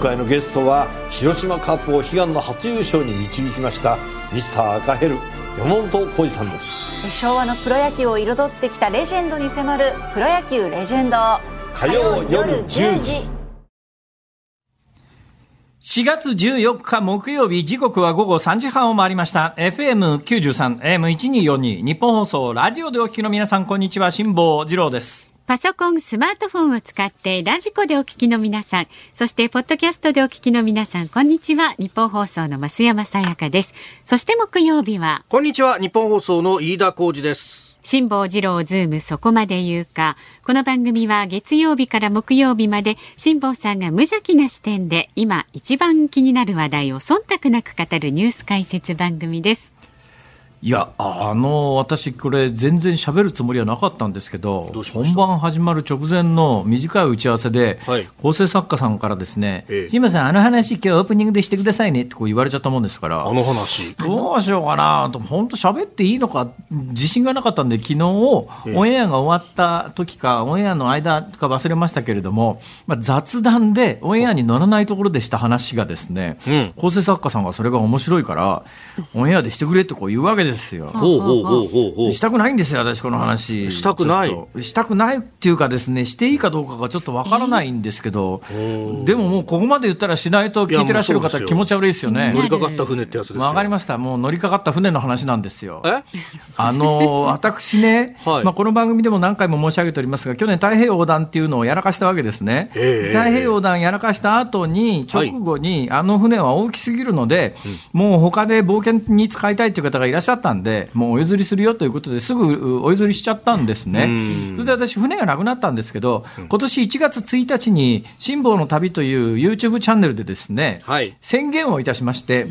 回のゲストは広島カップを悲願の初優勝に導きましたミスター赤ヘル山本浩二さんです。昭和のプロ野球を彩ってきたレジェンドに迫る「プロ野球レジェンド」火曜夜10時。4月14日木曜日時刻は午後3時半を回りました。FM93 AM1242 日本放送ラジオでお聞きの皆さんこんにちは辛坊治郎ですパソコン、スマートフォンを使ってラジコでお聞きの皆さん、そしてポッドキャストでお聞きの皆さん、こんにちは。ニッポン放送の増山さやかです。そして木曜日は、こんにちは。ニッポン放送の飯田浩司です。辛坊治郎ズームそこまで言うか。この番組は月曜日から木曜日まで辛坊さんが無邪気な視点で今一番気になる話題を忖度なく語るニュース解説番組です。いやあの私これ全然喋るつもりはなかったんですけど本番始まる直前の短い打ち合わせで、はい。構成作家さんからですねええ「辛坊さんあの話今日オープニングでしてくださいね」ってこう言われちゃったもんですからあの話？どうしようかなと、本当喋っていいのか、自信がなかったんで、昨日オンエアが終わった時か、オンエアの間か忘れましたけれども、まあ、雑談でオンエアに乗らないところでした話がですね、うん。構成作家さんがそれが面白いから、オンエアでしてくれってこう言うわけですよ。ほうほうほうほうほう。したくないんですよ、私、この話。したくないしたくないっていうかですね、していいかどうかがちょっとわからないんですけど、でももうここまで言ったらしないと聞いてらっしゃる方、気持ち悪いですよね。乗りかかった船ってやつですよ。わかりました。もう乗りかかった船の話なんですよ。え？あの、私ね、はいまあ、この番組でも何回も申し上げておりますが、去年太平洋横断っていうのをやらかしたわけですね。ええ太平洋横断やらかした後に、直後に、あの船は大きすぎるので、もう他で冒険に使いたいという方がいらっしゃったんで、もうお譲りするよということですぐお譲りしちゃったんですね。うん。それで私、船がなくなったんですけど、今年1月1日に、辛抱の旅という YouTube チャンネルでですね、はい。宣言をいたしまして、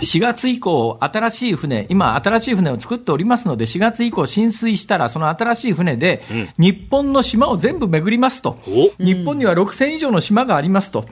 4月以降、新しい船、今、新しい船を作っておりますので、4月以降、浸水したら、その新しい船で、日本の島を全部巡りますと、お。日本には6000以上の島がありますと。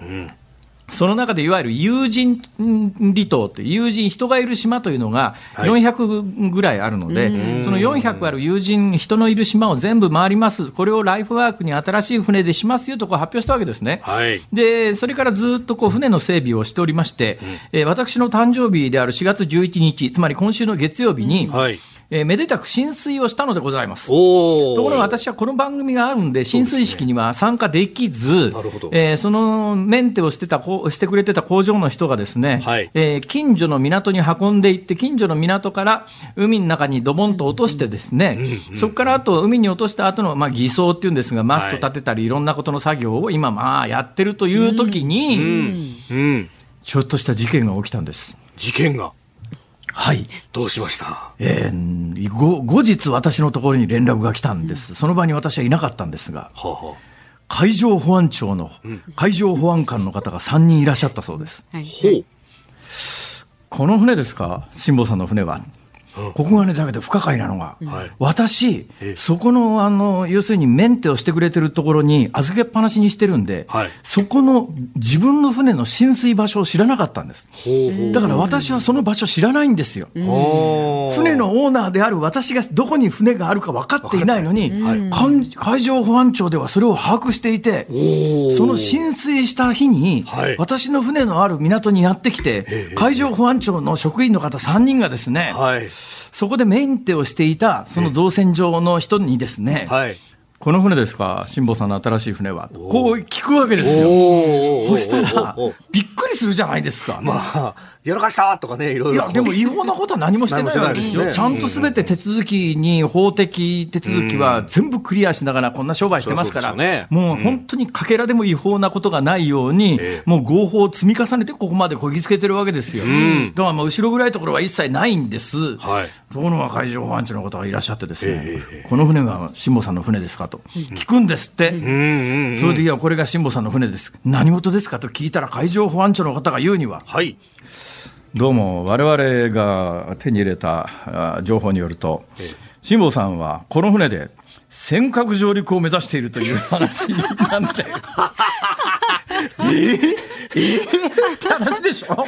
その中でいわゆる有人離島という有人、人がいる島というのがはい400ぐらいあるので、その400ある有人、人のいる島を全部回ります、これをライフワークに新しい船でしますよとこう発表したわけですね。はい。でそれからずっとこう船の整備をしておりまして、えー私の誕生日である4月11日、つまり今週の月曜日に、はい。えーめでたく浸水をしたのでございます。ところが私はこの番組があるんで、浸水式には参加できず、なるほどえーそのメンテをしてたこうしてくれてた工場の人がですね、はいえー近所の港に運んでいって、近所の港から海の中にドボンと落としてですね、そこからあと海に落とした後のまあ偽装っていうんですが、マスト立てたり、いろんなことの作業を今、まあやってるという時に、うん。うん。ちょっとした事件が起きたんです。事件が。はい。どうしました？えーご後日私のところに連絡が来たんです。その場に私はいなかったんですが、はあ、は海上保安庁の海上保安官の方が3人いらっしゃったそうです。はいあ、ほう。この船ですか？辛坊さんの船は。ここがね、だけど不可解なのが、はい。私え、そこの、あの、要するにメンテをしてくれてるところに預けっぱなしにしてるんで、はい。そこの自分の船の浸水場所を知らなかったんです。だから私はその場所知らないんですよ。船のオーナーである私がどこに船があるか分かっていないのに、はい。海海上保安庁ではそれを把握していて、その浸水した日に、はい。私の船のある港にやってきて、ええ。海上保安庁の職員の方3人がですね、はい。そこでメンテをしていたその造船所の人にですね、はい。この船ですか、辛坊さんの新しい船は、こう聞くわけですよ。そしたらびっくりするじゃないですか。まあ、やらかしたとかね、いろいろ。いや、でも違法なことは何もしてないわけですよ。ちゃんとすべて手続きに、法的手続きは全部クリアしながらこんな商売してますから、もう本当にかけらでも違法なことがないように、ええもう合法を積み重ねてここまでこぎつけてるわけですよ。んだからまあ後ろぐらいところは一切ないんです。はいところが海上保安庁の方がいらっしゃってですね、ええこの船が辛坊さんの船ですかと聞くんですって。それで、いや、これが辛坊さんの船です。何事ですかと聞いたら、海上保安庁の方が言うには、はい。どうも我々が手に入れたあ情報によると、辛坊さんはこの船で尖閣上陸を目指しているという話なんで。え？ー、えー、って話でしょ？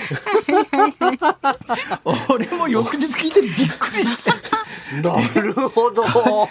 俺も翌日聞いてびっくりして。なるほど。は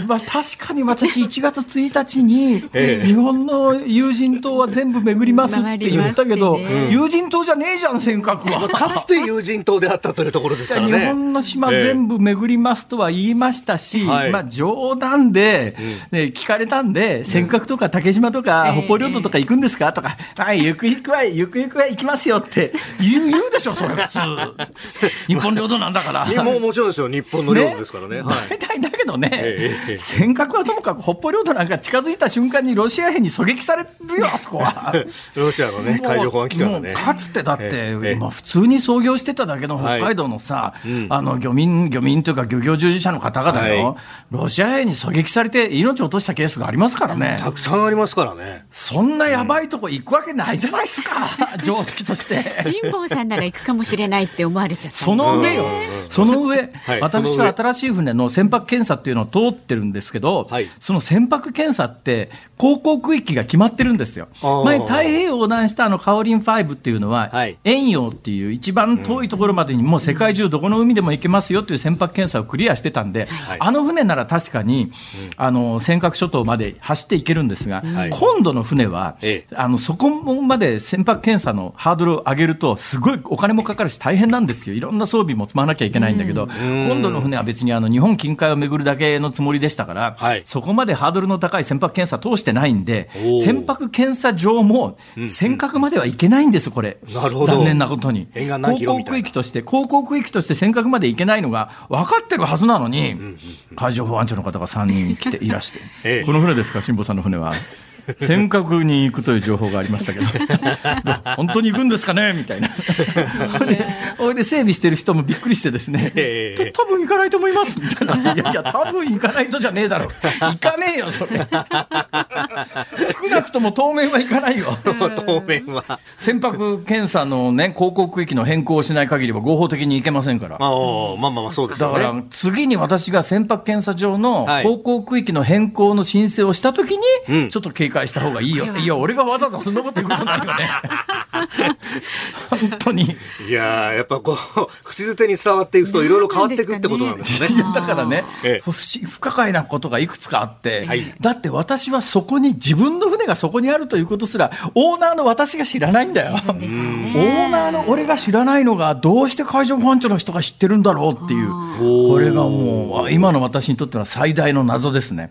いまあ、確かに私、1月1日に、ええ日本の友人島は全部巡りますって言ったけど、友人島じゃねえじゃん、尖閣は。かつて友人島であったというところですから日ね。本の島全部巡りますとは言いましたし、はいまあ冗談で、ね、聞かれたんで、尖閣とか竹島とか北方領土とか行くんですか？とか、はい、ゆくゆくは、ゆくゆくは行きますよって言う 言うでしょ、それ普通。日本領土なんだから。もうもちろんですよ。日本の領土ですからね。はい。大体だけどね、ええええ尖閣はともかく北方領土なんか近づいた瞬間にロシア兵に狙撃されるよ、あそこは。ロシアのね、海上保安機関がね。かつてだって、ええまあ、普通に操業してただけの北海道のさ、あの漁民、漁民というか漁業従事者の方々よ、はいロシア兵に狙撃されて命を落としたケースがありますからね。たくさんありますからね。そんなやばいとこ行くわけないじゃないですか、常識として。辛坊さんなら行くかもしれないって思われちゃった。その上よ、その上、はい。私は新しい船の船舶検査っていうのを通ってるんですけど、はい。その船舶検査って、航行区域が決まってるんですよ。前、太平洋横断したあのカオリン5っていうのは、はい。遠洋っていう一番遠いところまでにもう世界中どこの海でも行けますよっていう船舶検査をクリアしてたんで、はい。あの船なら確かに、あの尖閣諸島まで走っていけるんですが、はい。今度の船は、ええ。あのそこまで船舶検査のハードルを上げると、すごいお金もかかるし、大変なんですよ、いろんな装備も積まなきゃいけないんだけど、今度の船は別にあの日本近海を巡るだけのつもりでしたから、はい。そこまでハードルの高い船舶検査通してないんで船舶検査場も尖閣まではいけないんです、これ、なるほど。残念なことに。航行区域として、航行区域として尖閣まで行けないのが分かってるはずなのに、海上保安庁の方が3人来ていらして、ええ。この船ですか、辛坊さんの船は。尖閣に行くという情報がありましたけど、本当に行くんですかね？みたいな。ほいで、ほいで整備してる人もびっくりしてですね、ええと多分行かないと思いますみたいな。いやいや、多分行かないとじゃねえだろ。行かねえよ、それ。少なくとも当面は行かないよ。当面は。船舶検査のね、航行区域の変更をしない限りは合法的に行けませんから。まあ、まあまあまあ、そうですよね。だから次に私が船舶検査場のはい航行区域の変更の申請をしたときうんに、ちょっと警戒した方がいいよ。いや、俺がわざわざそんなこと言うことないよね。本当に。いやーやっぱこう、口づてに伝わっていくと、いろいろ変わっていくってことなんですよね。いやだからね、ええ不思不可解なことがいくつかあって、はいだって私はそこに、自分の船がそこにあるということすら、オーナーの私が知らないんだよ。オーナーの俺が知らないのが、どうして海上保安庁の人が知ってるんだろうっていう、これがもう、あ今の私にとっては最大の謎ですね。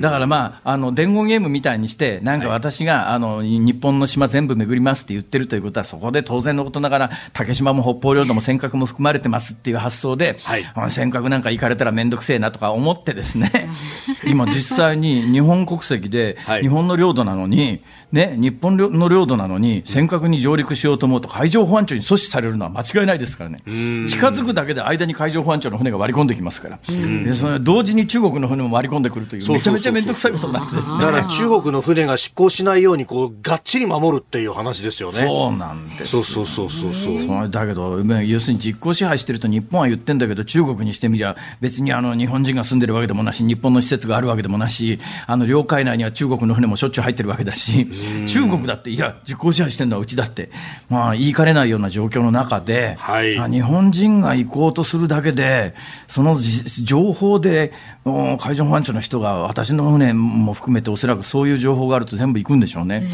だからまあ、あの伝言ゲームみたいにして、なんか私が、あの日本の島全部巡りますって言ってるということは、そこで当然のことながら、竹島も北方領土も尖閣も含まれてますっていう発想で、はい。あ尖閣なんか行かれたら面倒くせえなとか思ってですね、今実際に日本国籍ではい。日本の領土なのに、ね、日本の領土なのに尖閣に上陸しようと思うと海上保安庁に阻止されるのは間違いないですからね。近づくだけで間に海上保安庁の船が割り込んできますから。でその同時に中国の船も割り込んでくるというめちゃめちゃ面倒くさいことになってですね。だから中国の船が出港しないように、こう、がっちり守るっていう話ですよね。そうなんですそうそうそうそうそう。それだけど、まあ要するに実効支配してると日本は言ってんだけど、中国にしてみりゃ、別にあの日本人が住んでるわけでもなし、日本の施設があるわけでもなし、あの領海内には中国の船もしょっちゅう入ってるわけだし、中国だって、いや、実効支配してるのはうちだって、まあ、言いかねないような状況の中で、はい。あ日本人が行こうとするだけで、そのじ情報で、お海上保安庁の人が私の船も含めて、おそらくそういう情報があると全部行くんでしょうね。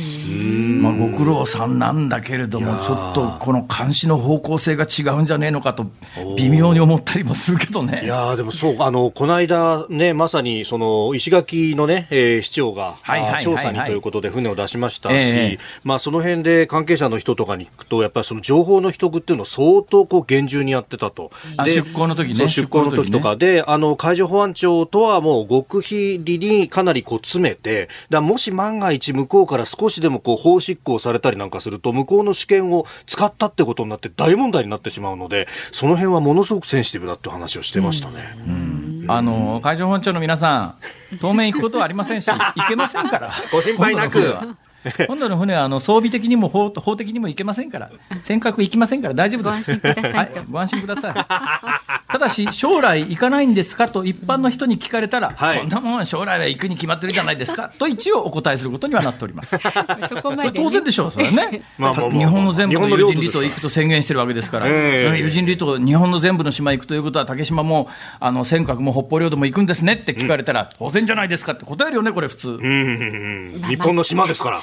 まあ、ご苦労さんなんだけれども、ちょっとこの監視の方向性が違うんじゃねえのかと、微妙に思ったりもするけどね。いやーでもそう、あの、この間ね、まさに、その、石垣のね、えー市長が、はいはいはいはい。あ調査にということで船を出しましたし、ええまあ、その辺で関係者の人とかに聞くと、やっぱりその情報の秘匿っていうのを相当こう厳重にやってたと。あ出港の時ね出港の時とか。で、あの、海上保安庁とはもう極秘裏にかなりこう詰めて、だもし万が一向こうから少しでもこう法執行されたりなんかすると、向こうの主権を使ったってことになって大問題になってしまうので、その辺はものすごくセンシティブだって話をしてましたね。あの海上保安庁の皆さん、当面行くことはありませんし、行けませんから、ご心配なく 今度の船はあの装備的にも法法的にもいけませんから、尖閣行きませんから大丈夫です。ご安心くださいご安心ください。ただし、将来行かないんですかと一般の人に聞かれたら、はいそんなもん将来は行くに決まってるじゃないですかと一応お答えすることにはなっております。そこそれまで、当然でしょう、それはね。まあまあまあ日本の全部の有人離島行くと宣言してるわけですから、ええ有人離島、日本の全部の島行くということは、竹島もあの尖閣も北方領土も行くんですねって聞かれたら、当然じゃないですかって答えるよね、これ、普通。うんうんうん日本の島ですから。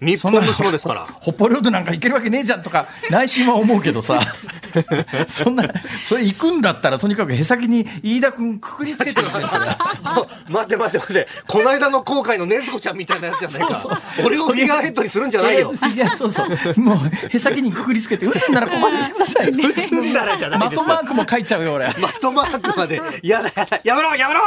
日本の島ですから。北方領土なんか行けるわけねえじゃんとか、内心は思うけどさ、そんな、それ行くんだったら、とにかくへさきに飯田君くくりつけてるんですよ。待って待って待って、この間の後悔のねずこちゃんみたいなやつじゃないか。俺をフィギュアヘッドにするんじゃないよ。いや、そうそう。もう、へさきにくくりつけて、打つんならここまでしてください。打つんだらじゃない的ですよ。マークも書いちゃうよ、俺。マットマークまで、やだやだ、やめろやめろ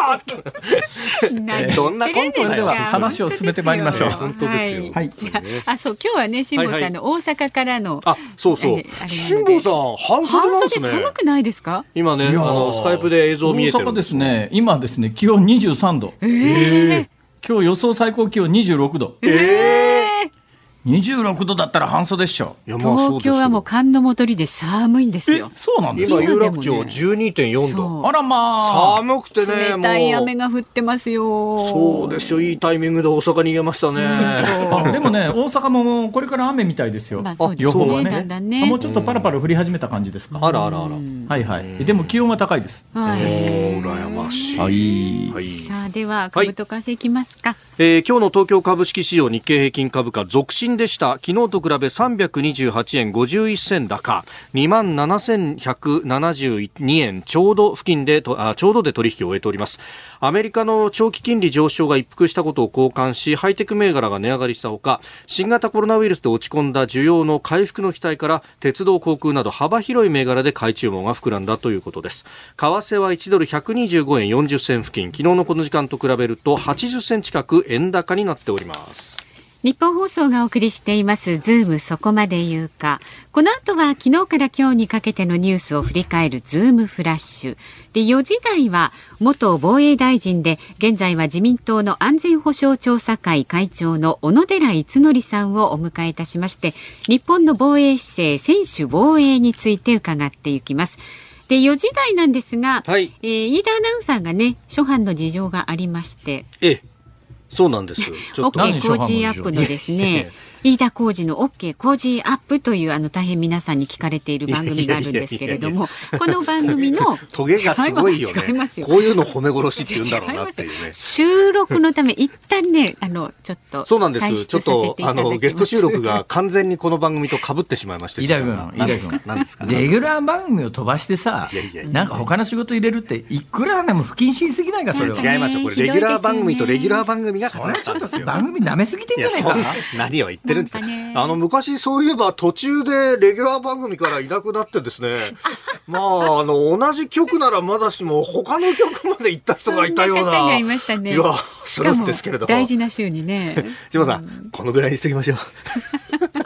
何どんなコントでは話を進めてまいりましょう本当ですよはいじゃあ、あ、そう、今日はね、辛坊さんの大阪からの。あ、そうそう。辛坊さん、半袖なん半ですね。袖寒くないですか？今ね、あの、スカイプで映像見えてる大阪ですね、今ですね、気温23度。え今日予想最高気温26度。ええ26度だったら半袖っしょ。う東京はもう寒の戻りで寒いんですえよ。、そうなんですか？今、有楽町今でもね12.4そ度。うあらまあ。寒くてね、冷たい雨もが降ってますよ。う。そうですよ、いいタイミングで大阪逃げましたね。あでもね、大阪ももうこれから雨みたいですよ。まあそうですね予報はねだんだんねあもうちょっとパラパラ降り始めた感じですか？あらあらあら。はいはい。でも気温は高いです。はい。おー羨ましい。はいはいさあでは株と為替いきますか。えー今日の東京株式市場日経平均株価続伸でした。昨日と比べ328円51銭高。2万7172円ちょうど付近でとあちょうどで取引を終えております。アメリカの長期金利上昇が一服したことを好感しハイテク銘柄が値上がりしたほか新型コロナウイルスで落ち込んだ需要の回復の期待から鉄道航空など幅広い銘柄で買い注文が膨らんだということです。為替は1ドル125円40銭付近。昨日のこの時間と比べると80銭近く円高になっております。ニッポン放送がお送りしていますズームそこまで言うか。この後は昨日から今日にかけてのニュースを振り返るズームフラッシュ。で、4時台は元防衛大臣で現在は自民党の安全保障調査会会長の小野寺五典さんをお迎えいたしまして、日本の防衛姿勢、専守防衛について伺っていきます。で、4時台なんですが、はいえー飯田アナウンサーがね、諸般の事情がありまして、ええそうなんです。ちょっと OK 工事アップのですね、飯田浩二の OK 工事アップというあの大変皆さんに聞かれている番組があるんですけれども、この番組のトゲがすごいよね。違いますよ。こういうの褒め殺しって言うんだろうなっていうね。収録のため一旦ね、あのちょっとそうなんです。退ちょっとあのゲスト収録が完全にこの番組と被ってしまいまして飯田君飯田君。何ですかレギュラー番組を飛ばしてさいやいやいやなんか他の仕事入れるっていくらでも不謹慎すぎないかそれは。違いますよ。これレギュラー番組とレギュラー番組が重それはちょっとなったんですよ番組舐めすぎてんいじゃな。いか何を言ってるんですあの昔そういえば途中でレギュラー番組からいなくなってですね。まああの同じ曲ならまだしも他の曲まで行った人がいたようながいましたね。気がするんですけれども。大事な週にね。千葉さん、このぐらいにしときましょう。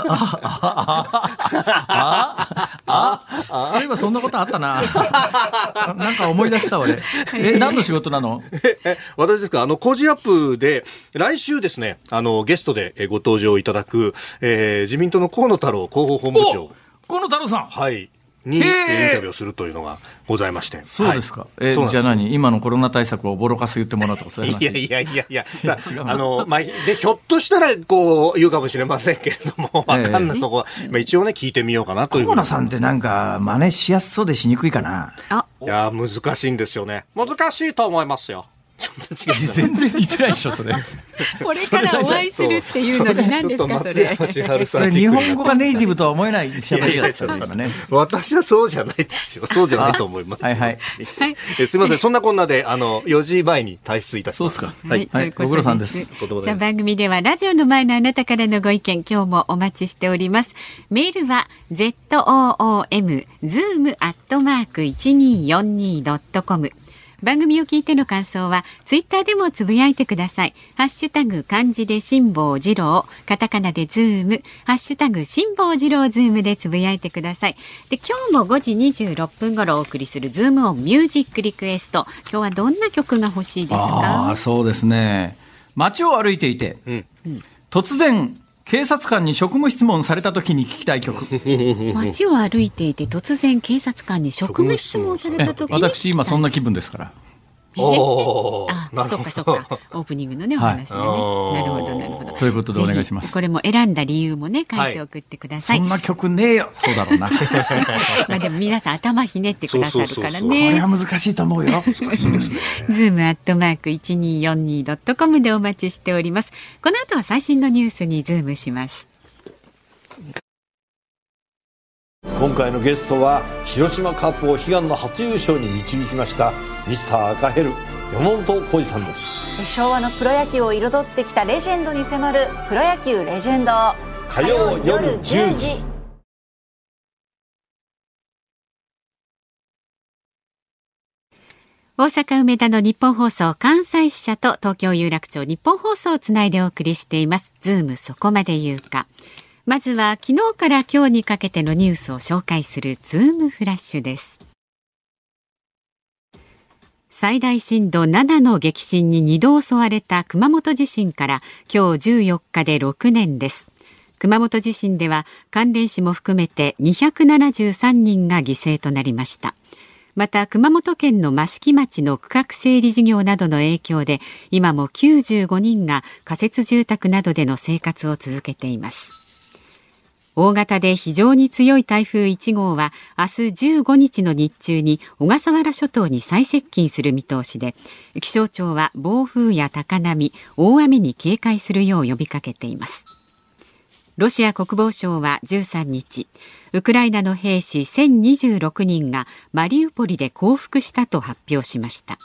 ああああそういえばそんなことあったななんか思い出した俺え何の仕事なのえ私ですか、あの、工事アップで、来週ですね、あの、ゲストでご登場いただく、えー自民党の河野太郎広報本部長、河野太郎さんはい、に、インタビューをするというのがございまして。そうですか、はい。えそうなんです。じゃあ何？今のコロナ対策をボロカス言ってもらうとかそういう話。いやいやいや。いや、違うのあの、まあ、で、ひょっとしたら、こう、言うかもしれませんけれども、わかんない、そこは、まあ、一応ね、聞いてみようかなという。河野さんってなんか真似しやすそうでしにくいかな。あ、いや、難しいんですよね。難しいと思いますよ。ちょっと違うな全然似てないでしょそれ これからお会いするっていうのに何ですかそれ。それ？日本語がネイティブとは思えない喋りだからね私はそうじゃないですよ。そうじゃないと思います。はいはい。えすみません。そんなこんなで、あの、4時前に退出いたします。そうっすかはい、そういご苦労さんですさあ番組ではラジオの前のあなたからのご意見今日もお待ちしております。メールは z o o m zoom アットマーク一二四二ドットコム。番組を聞いての感想はツイッターでもつぶやいてください。ハッシュタグ漢字で辛坊治郎、カタカナでズーム、ハッシュタグ辛坊治郎ズームでつぶやいてください。で今日も5時26分頃お送りするズームオンミュージックリクエスト。今日はどんな曲が欲しいですあか？あ。そうですね街を歩いていて、うん突然警察官に職務質問された時に聞きたい曲。街を歩いていて突然警察官に職務質問された時に私今そんな気分ですから。あそっかそっか。オープニングのね お話がね、はいなるほどなるほど。ということでお願いします。これも選んだ理由もね書いて送ってください、そんな曲ねえよ。そうだろうな。こ まあでも皆さん頭ひねってくださるからね。れは難しいと思うよ。難しいですね。ズームアットマーク 1242.com でお待ちしております。この後は最新のニュースにズームします。今回のゲストは広島カープを悲願の初優勝に導きましたミスター赤ヘル山本浩二さんです昭和のプロ野球を彩ってきたレジェンドに迫る「プロ野球レジェンド」火曜夜10時大阪梅田のニッポン放送関西支社と東京有楽町ニッポン放送をつないでお送りしています。ズームそこまで言うか。まずは昨日から今日にかけてのニュースを紹介するズームフラッシュです。最大震度7の激震に2度襲われた熊本地震から今日14日で6年です。熊本地震では関連死も含めて273人が犠牲となりました。また熊本県の益城町の区画整理事業などの影響で今も95人が仮設住宅などでの生活を続けています大型で非常に強い台風1号は明日15日の日中に小笠原諸島に最接近する見通しで気象庁は暴風や高波大雨に警戒するよう呼びかけています。ロシア国防省は13日ウクライナの兵士1026人がマリウポリで降伏したと発表しました。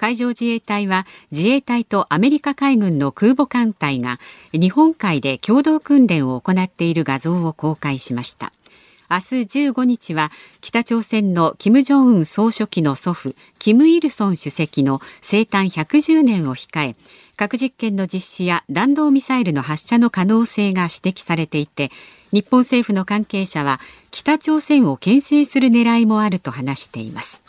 海上自衛隊は自衛隊とアメリカ海軍の空母艦隊が日本海で共同訓練を行っている画像を公開しました。明日15日は北朝鮮の金正恩総書記の祖父キム・イルソン主席の生誕110年を控え核実験の実施や弾道ミサイルの発射の可能性が指摘されていて日本政府の関係者は北朝鮮を牽制する狙いもあると話しています。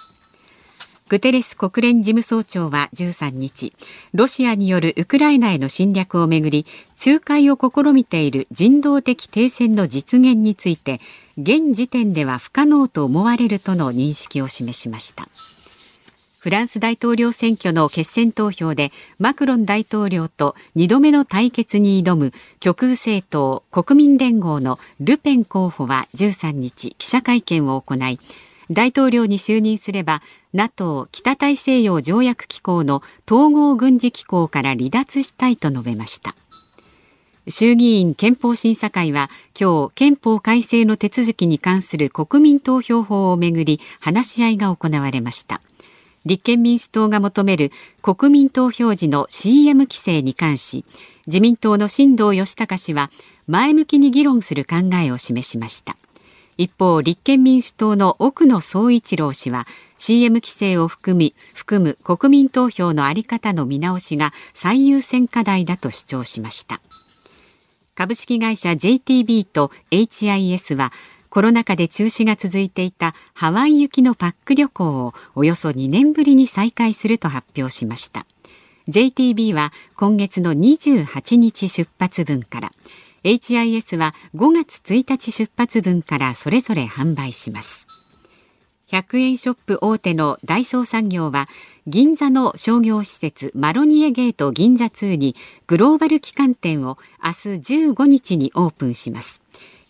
グテレス国連事務総長は13日ロシアによるウクライナへの侵略をめぐり仲介を試みている人道的停戦の実現について現時点では不可能と思われるとの認識を示しました。フランス大統領選挙の決選投票でマクロン大統領と2度目の対決に挑む極右政党国民連合のルペン候補は13日記者会見を行い大統領に就任すれば NATO 北大西洋条約機構の統合軍事機構から離脱したいと述べました。衆議院憲法審査会は今日憲法改正の手続きに関する国民投票法をめぐり話し合いが行われました。立憲民主党が求める国民投票時の CM 規制に関し自民党の新藤義孝氏は前向きに議論する考えを示しました。一方立憲民主党の奥野総一郎氏は CM 規制を含み含む国民投票の在り方の見直しが最優先課題だと主張しました。株式会社 JTB と HIS はコロナ禍で中止が続いていたハワイ行きのパック旅行をおよそ2年ぶりに再開すると発表しました。JTB は今月の28日出発分から HIS は5月1日出発分からそれぞれ販売します。100円ショップ大手のダイソー産業は銀座の商業施設マロニエゲート銀座2にグローバル旗艦店を明日15日にオープンします。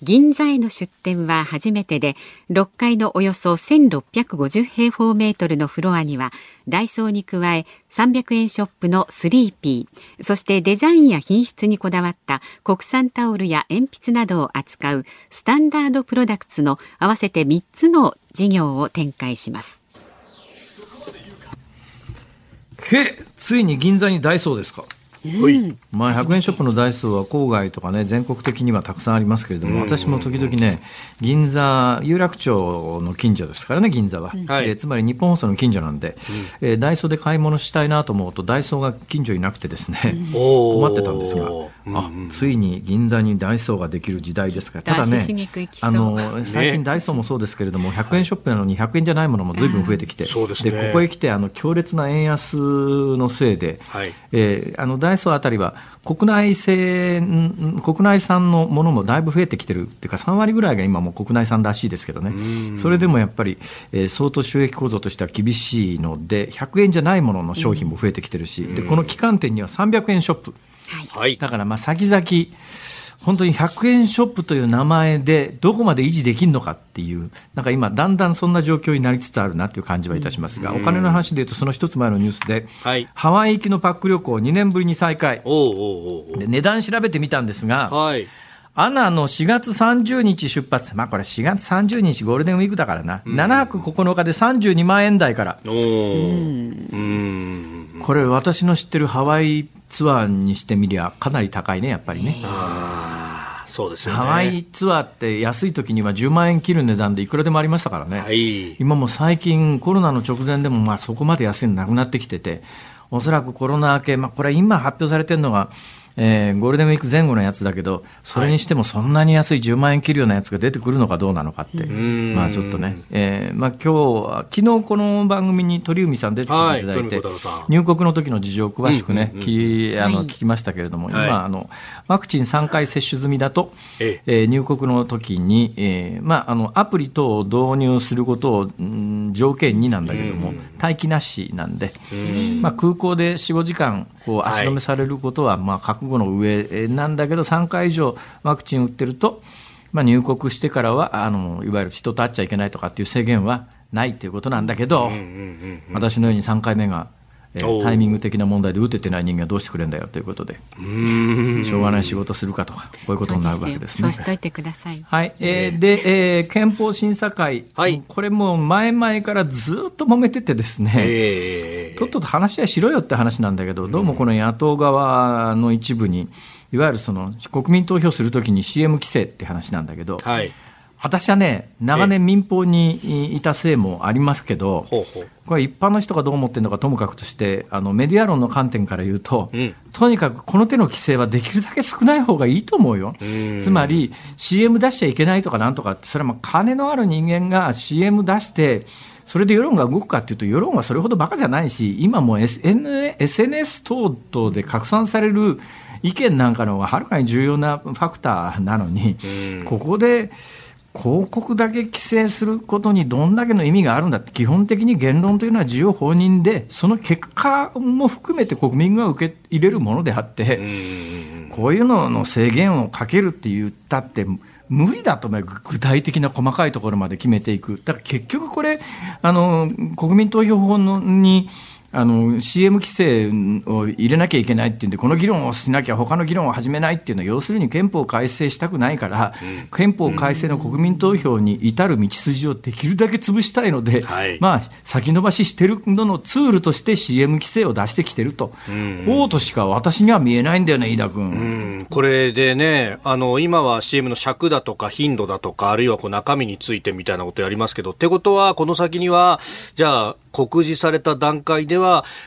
銀座への出店は初めてで6階のおよそ1650平方メートルのフロアにはダイソーに加え300円ショップの 3P そしてデザインや品質にこだわった国産タオルや鉛筆などを扱うスタンダードプロダクツの合わせて3つの事業を展開しますへついに銀座にダイソーですか。はい。まあ、100円ショップのダイソーは郊外とかね全国的にはたくさんありますけれども、私も時々ね銀座有楽町の近所ですからね銀座は、はい。えーつまり日本放送の近所なんで、えーダイソーで買い物したいなと思うとダイソーが近所になくてですね、困ってたんですがあついに銀座にダイソーができる時代ですから。ただねあの最近ダイソーもそうですけれども、100円ショップなのに100円じゃないものもずいぶん増えてきて、そうですね。ここへ来てあの強烈な円安のせいで、はい。えーあのダイソーあたりは国内製ん国内産のものもだいぶ増えてきてるっていうか3割ぐらいが今もう国内産らしいですけどね。それでもやっぱり、えー相当収益構造としては厳しいので100円じゃないものの商品も増えてきてるし、でこの旗艦店には300円ショップはい。だからまあ先々本当に100円ショップという名前でどこまで維持できるのかっていう、なんか今、だんだんそんな状況になりつつあるなという感じはいたしますが、お金の話でいうと、その一つ前のニュースで、はい。ハワイ行きのパック旅行、2年ぶりに再開、おうおうおうおで値段調べてみたんですが、うはい。アナの4月30日出発、まあこれ4月30日ゴールデンウィークだからな、7泊9日で32万円台から、おーうん。これ、私の知ってるハワイツアーにしてみりゃ、かなり高いね、やっぱりね。そうですよね。ハワイツアーって安い時には10万円切る値段でいくらでもありましたからね、はい。今も最近コロナの直前でもまあそこまで安いのなくなってきてておそらくコロナ明け、まあ、これ今発表されてるのが、えーゴールデンウィーク前後のやつだけどそれにしてもそんなに安い10万円切るようなやつが出てくるのかどうなのかって、ん。まあちょっとね、えーまあ今日昨日この番組に鳥海さん出てきていただいはいて、鳥海小太郎さん。入国の時の事情を詳しくね、うんうんきあのはい。聞きましたけれども、はい。今あの、ワクチン3回接種済みだと、ええ。ー入国の時に、えーまあ、あのアプリ等を導入することを、うん条件になんだけども、待機なしなんで、まあ、空港で4、5時間こう足止めされることは、まあ、覚悟の上えーなんだけど、3回以上ワクチン打ってると、まあ、入国してからはあのいわゆる人と会っちゃいけないとかっていう制限はないということなんだけど、私のように3回目が、えタイミング的な問題で打ててない人間はどうしてくれんだよということで、しょうがない仕事するかとか、こういうことになるわけですね。そう。しといてください。はい、えーで、えー憲法審査会、はい。これもう前々からずっと揉めててですね、ええとっとと話はしろよって話なんだけど、どうもこの野党側の一部に、いわゆるその国民投票するときに CM 規制って話なんだけど、はい。私はね、長年民放にいたせいもありますけど、ほうほう。これ一般の人がどう思ってるのかともかくとしてあのメディア論の観点から言うと、うん。とにかくこの手の規制はできるだけ少ない方がいいと思うよ。ん。つまり CM 出しちゃいけないとかなんとかってそれはまあ金のある人間が CM 出してそれで世論が動くかっていうと世論はそれほどバカじゃないし今も SNS 等々で拡散される意見なんかの方がはるかに重要なファクターなのに、ここで広告だけ規制することにどんだけの意味があるんだって基本的に言論というのは自由放任でその結果も含めて国民が受け入れるものであってこういうのの制限をかけるって言ったって無理だと思う具体的な細かいところまで決めていく。だから結局これあの国民投票法のにあの CM 規制を入れなきゃいけないっていうんで、この議論をしなきゃ、他の議論を始めないっていうのは、要するに憲法改正したくないから、憲法改正の国民投票に至る道筋をできるだけ潰したいので、はい。まあ、先延ばししてるののツールとして CM 規制を出してきてると、こうとしか私には見えないんだよね、飯田君。うん。これでね、あの、今は CM の尺だとか頻度だとか、あるいはこう中身についてみたいなことやりますけど、ってことは、この先には、じゃあ、告示された段階では、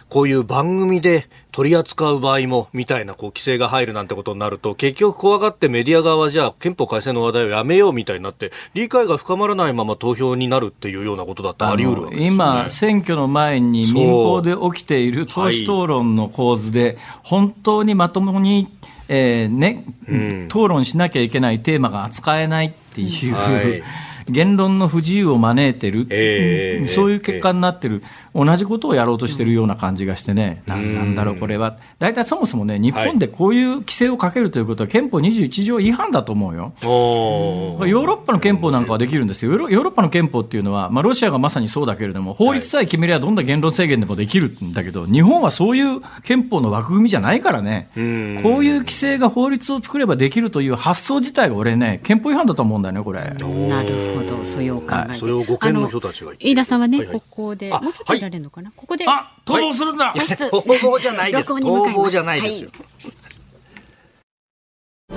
こういう番組で取り扱う場合も、みたいなこう規制が入るなんてことになると、結局怖がってメディア側はじゃあ憲法改正の話題をやめようみたいになって、理解が深まらないまま投票になるっていうようなことだってあり得るわけね。今、選挙の前に民放で起きている党首討論の構図で、本当にまともに、えーね討論しなきゃいけないテーマが扱えないっていう、はい言論の不自由を招いてる、ええそういう結果になってる、同じことをやろうとしてるような感じがしてね、なんなんだろう、これは。大体そもそもね、日本でこういう規制をかけるということは、憲法21条違反だと思うよ。おー。ヨーロッパの憲法なんかはできるんですよ、ヨーロッパの憲法っていうのは、まあ、ロシアがまさにそうだけれども、法律さえ決めればどんな言論制限でもできるんだけど、日本はそういう憲法の枠組みじゃないからね、こういう規制が法律を作ればできるという発想自体が俺ね、憲法違反だと思うんだよね、これ。なるほど、そういうお考えで。それを護憲の人たちが飯田さんはね、はいはい。ここで、あもうちょっといられるのかな、ここで。あ逃亡するんだ、逃亡じゃないです。逃亡じゃないです。よ。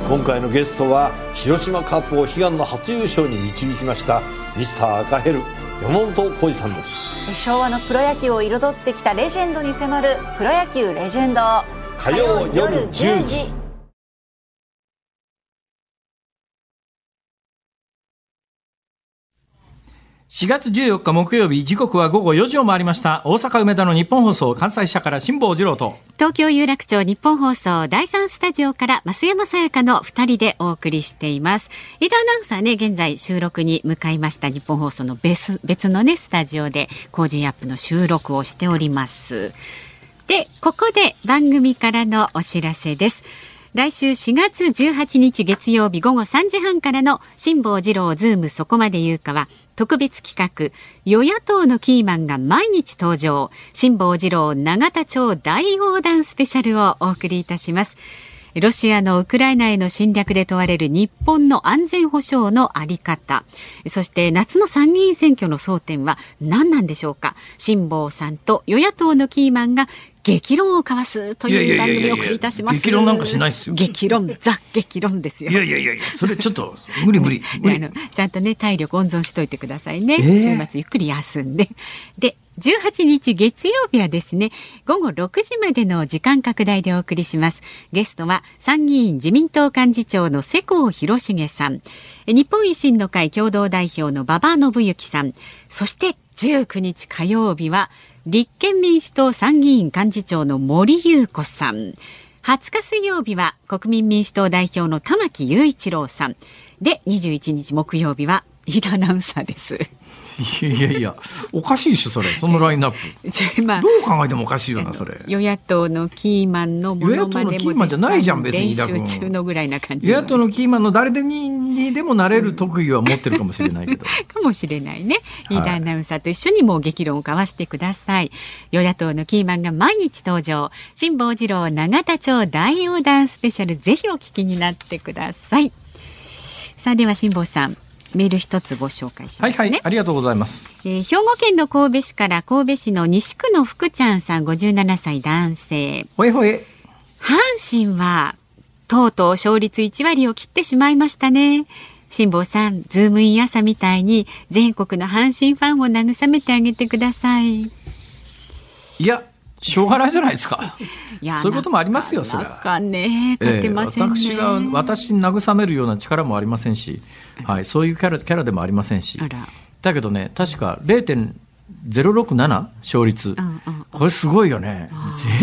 今回のゲストは広島カップを悲願の初優勝に導きましたミスター赤ヘル山本浩二さんです。昭和のプロ野球を彩ってきたレジェンドに迫る「プロ野球レジェンド」火曜夜10時4月14日木曜日時刻は午後4時を回りました。大阪梅田のニッポン放送関西支社から辛坊治郎と。東京有楽町ニッポン放送第三スタジオから増山さやかの2人でお送りしています。飯田アナウンサーね現在収録に向かいました。ニッポン放送の別別のねスタジオで Cozy Up の収録をしております。でここで番組からのお知らせです。来週4月18日月曜日午後3時半からの辛坊治郎ズームそこまで言うかは特別企画与野党のキーマンが毎日登場。辛坊治郎永田町大横断スペシャルをお送りいたします。ロシアのウクライナへの侵略で問われる日本の安全保障のあり方。そして夏の参議院選挙の争点は何なんでしょうか。辛坊さんと与野党のキーマンが激論を交わすという番組をお送りいたします。激論なんかしないですよ。激論、ザ激論ですよ。いやいやいやいや、それちょっと無理無理。無理ちゃんとね体力温存しといてくださいね。えー、週末ゆっくり休んで。で、18日月曜日はですね、午後6時までの時間拡大でお送りします。ゲストは参議院自民党幹事長の世耕弘成さん、日本維新の会共同代表の馬場信之さん、そして19日火曜日は立憲民主党参議院幹事長の森裕子さん。20日水曜日は国民民主党代表の玉木雄一郎さん。で21日木曜日は飯田アナウンサーですいやいやいや、おかしいでしょ、それ、そのラインナップ。まあ、どう考えてもおかしいよな、それ。与野党のキーマンのものまねもじゃないじゃん、別に。練習中のぐらいな感じ。与野党のキーマンの誰でににでもなれる特技は持ってるかもしれないけど。かもしれないね。飯田アナウンサーと一緒にもう激論を交わしてください。与野党のキーマンが毎日登場。辛坊治郎永田町大横断スペシャル、ぜひお聞きになってください。さあ、では辛坊さん。メール一つご紹介します、ね、はいはい、ありがとうございます。えー、兵庫県の神戸市から神戸市の西区の福ちゃんさん、57歳男性。ほえほえ。阪神はとうとう勝率1割を切ってしまいましたね。辛坊さん、ズームイン朝みたいに全国の阪神ファンを慰めてあげてください。いや、しょうがないじゃないですか。そういうこともありますよ、それは。ね、勝てません、ねえー、私が、私に慰めるような力もありませんし、はい、そういうキャラキャラでもありませんし。だけどね、確か0.067勝率、うんうん、これすごいよね。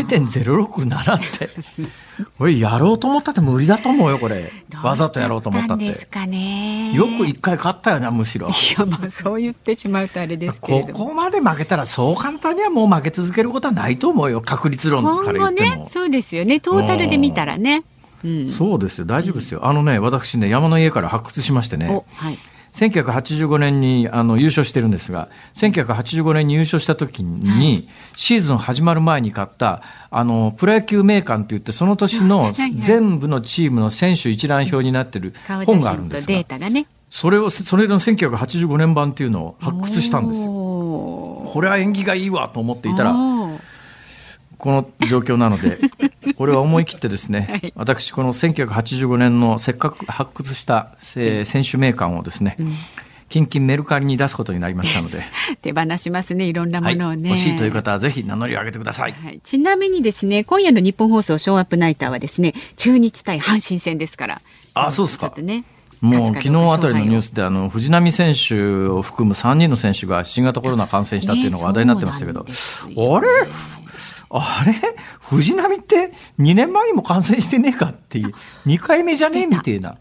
0.067って。これやろうと思ったって無理だと思うよ、これ。わざとやろうと思ったって。ですかね。よく一回勝ったよな、むしろ。いや、まあそう言ってしまうとあれですけここまで負けたらそう簡単にはもう負け続けることはないと思うよ、確率論から言っても。ね、そうですよね。トータルで見たらね。うん、そうですよ、大丈夫ですよ。あのね、私ね、山の家から発掘しましてね。はい。1985年にあの優勝してるんですが、1985年に優勝した時に、シーズン始まる前に買った、あの、プロ野球名鑑って言って、その年の全部のチームの選手一覧表になってる本があるんですが、それを、それの1985年版っていうのを発掘したんですよ。これは縁起がいいわと思っていたら、この状況なので、これは思い切ってですね、はい、私、この1985年のせっかく発掘した、えー、選手名鑑をですね、うん。近々メルカリに出すことになりましたので 手放しますねいろんなものをね、はい、欲しいという方はぜひ名乗りを上げてください、はい、ちなみにですね今夜の日本放送ショーアップナイターはですね中日対阪神戦ですから。あそうですか。ねもう昨日あたりのニュースであの藤浪選手を含む3人の選手が新型コロナ感染したっていうのが話題になってましたけど、ね、あれ？あれ？藤波って2年前にも感染してねえかっていう、2回目じゃねえみたいな。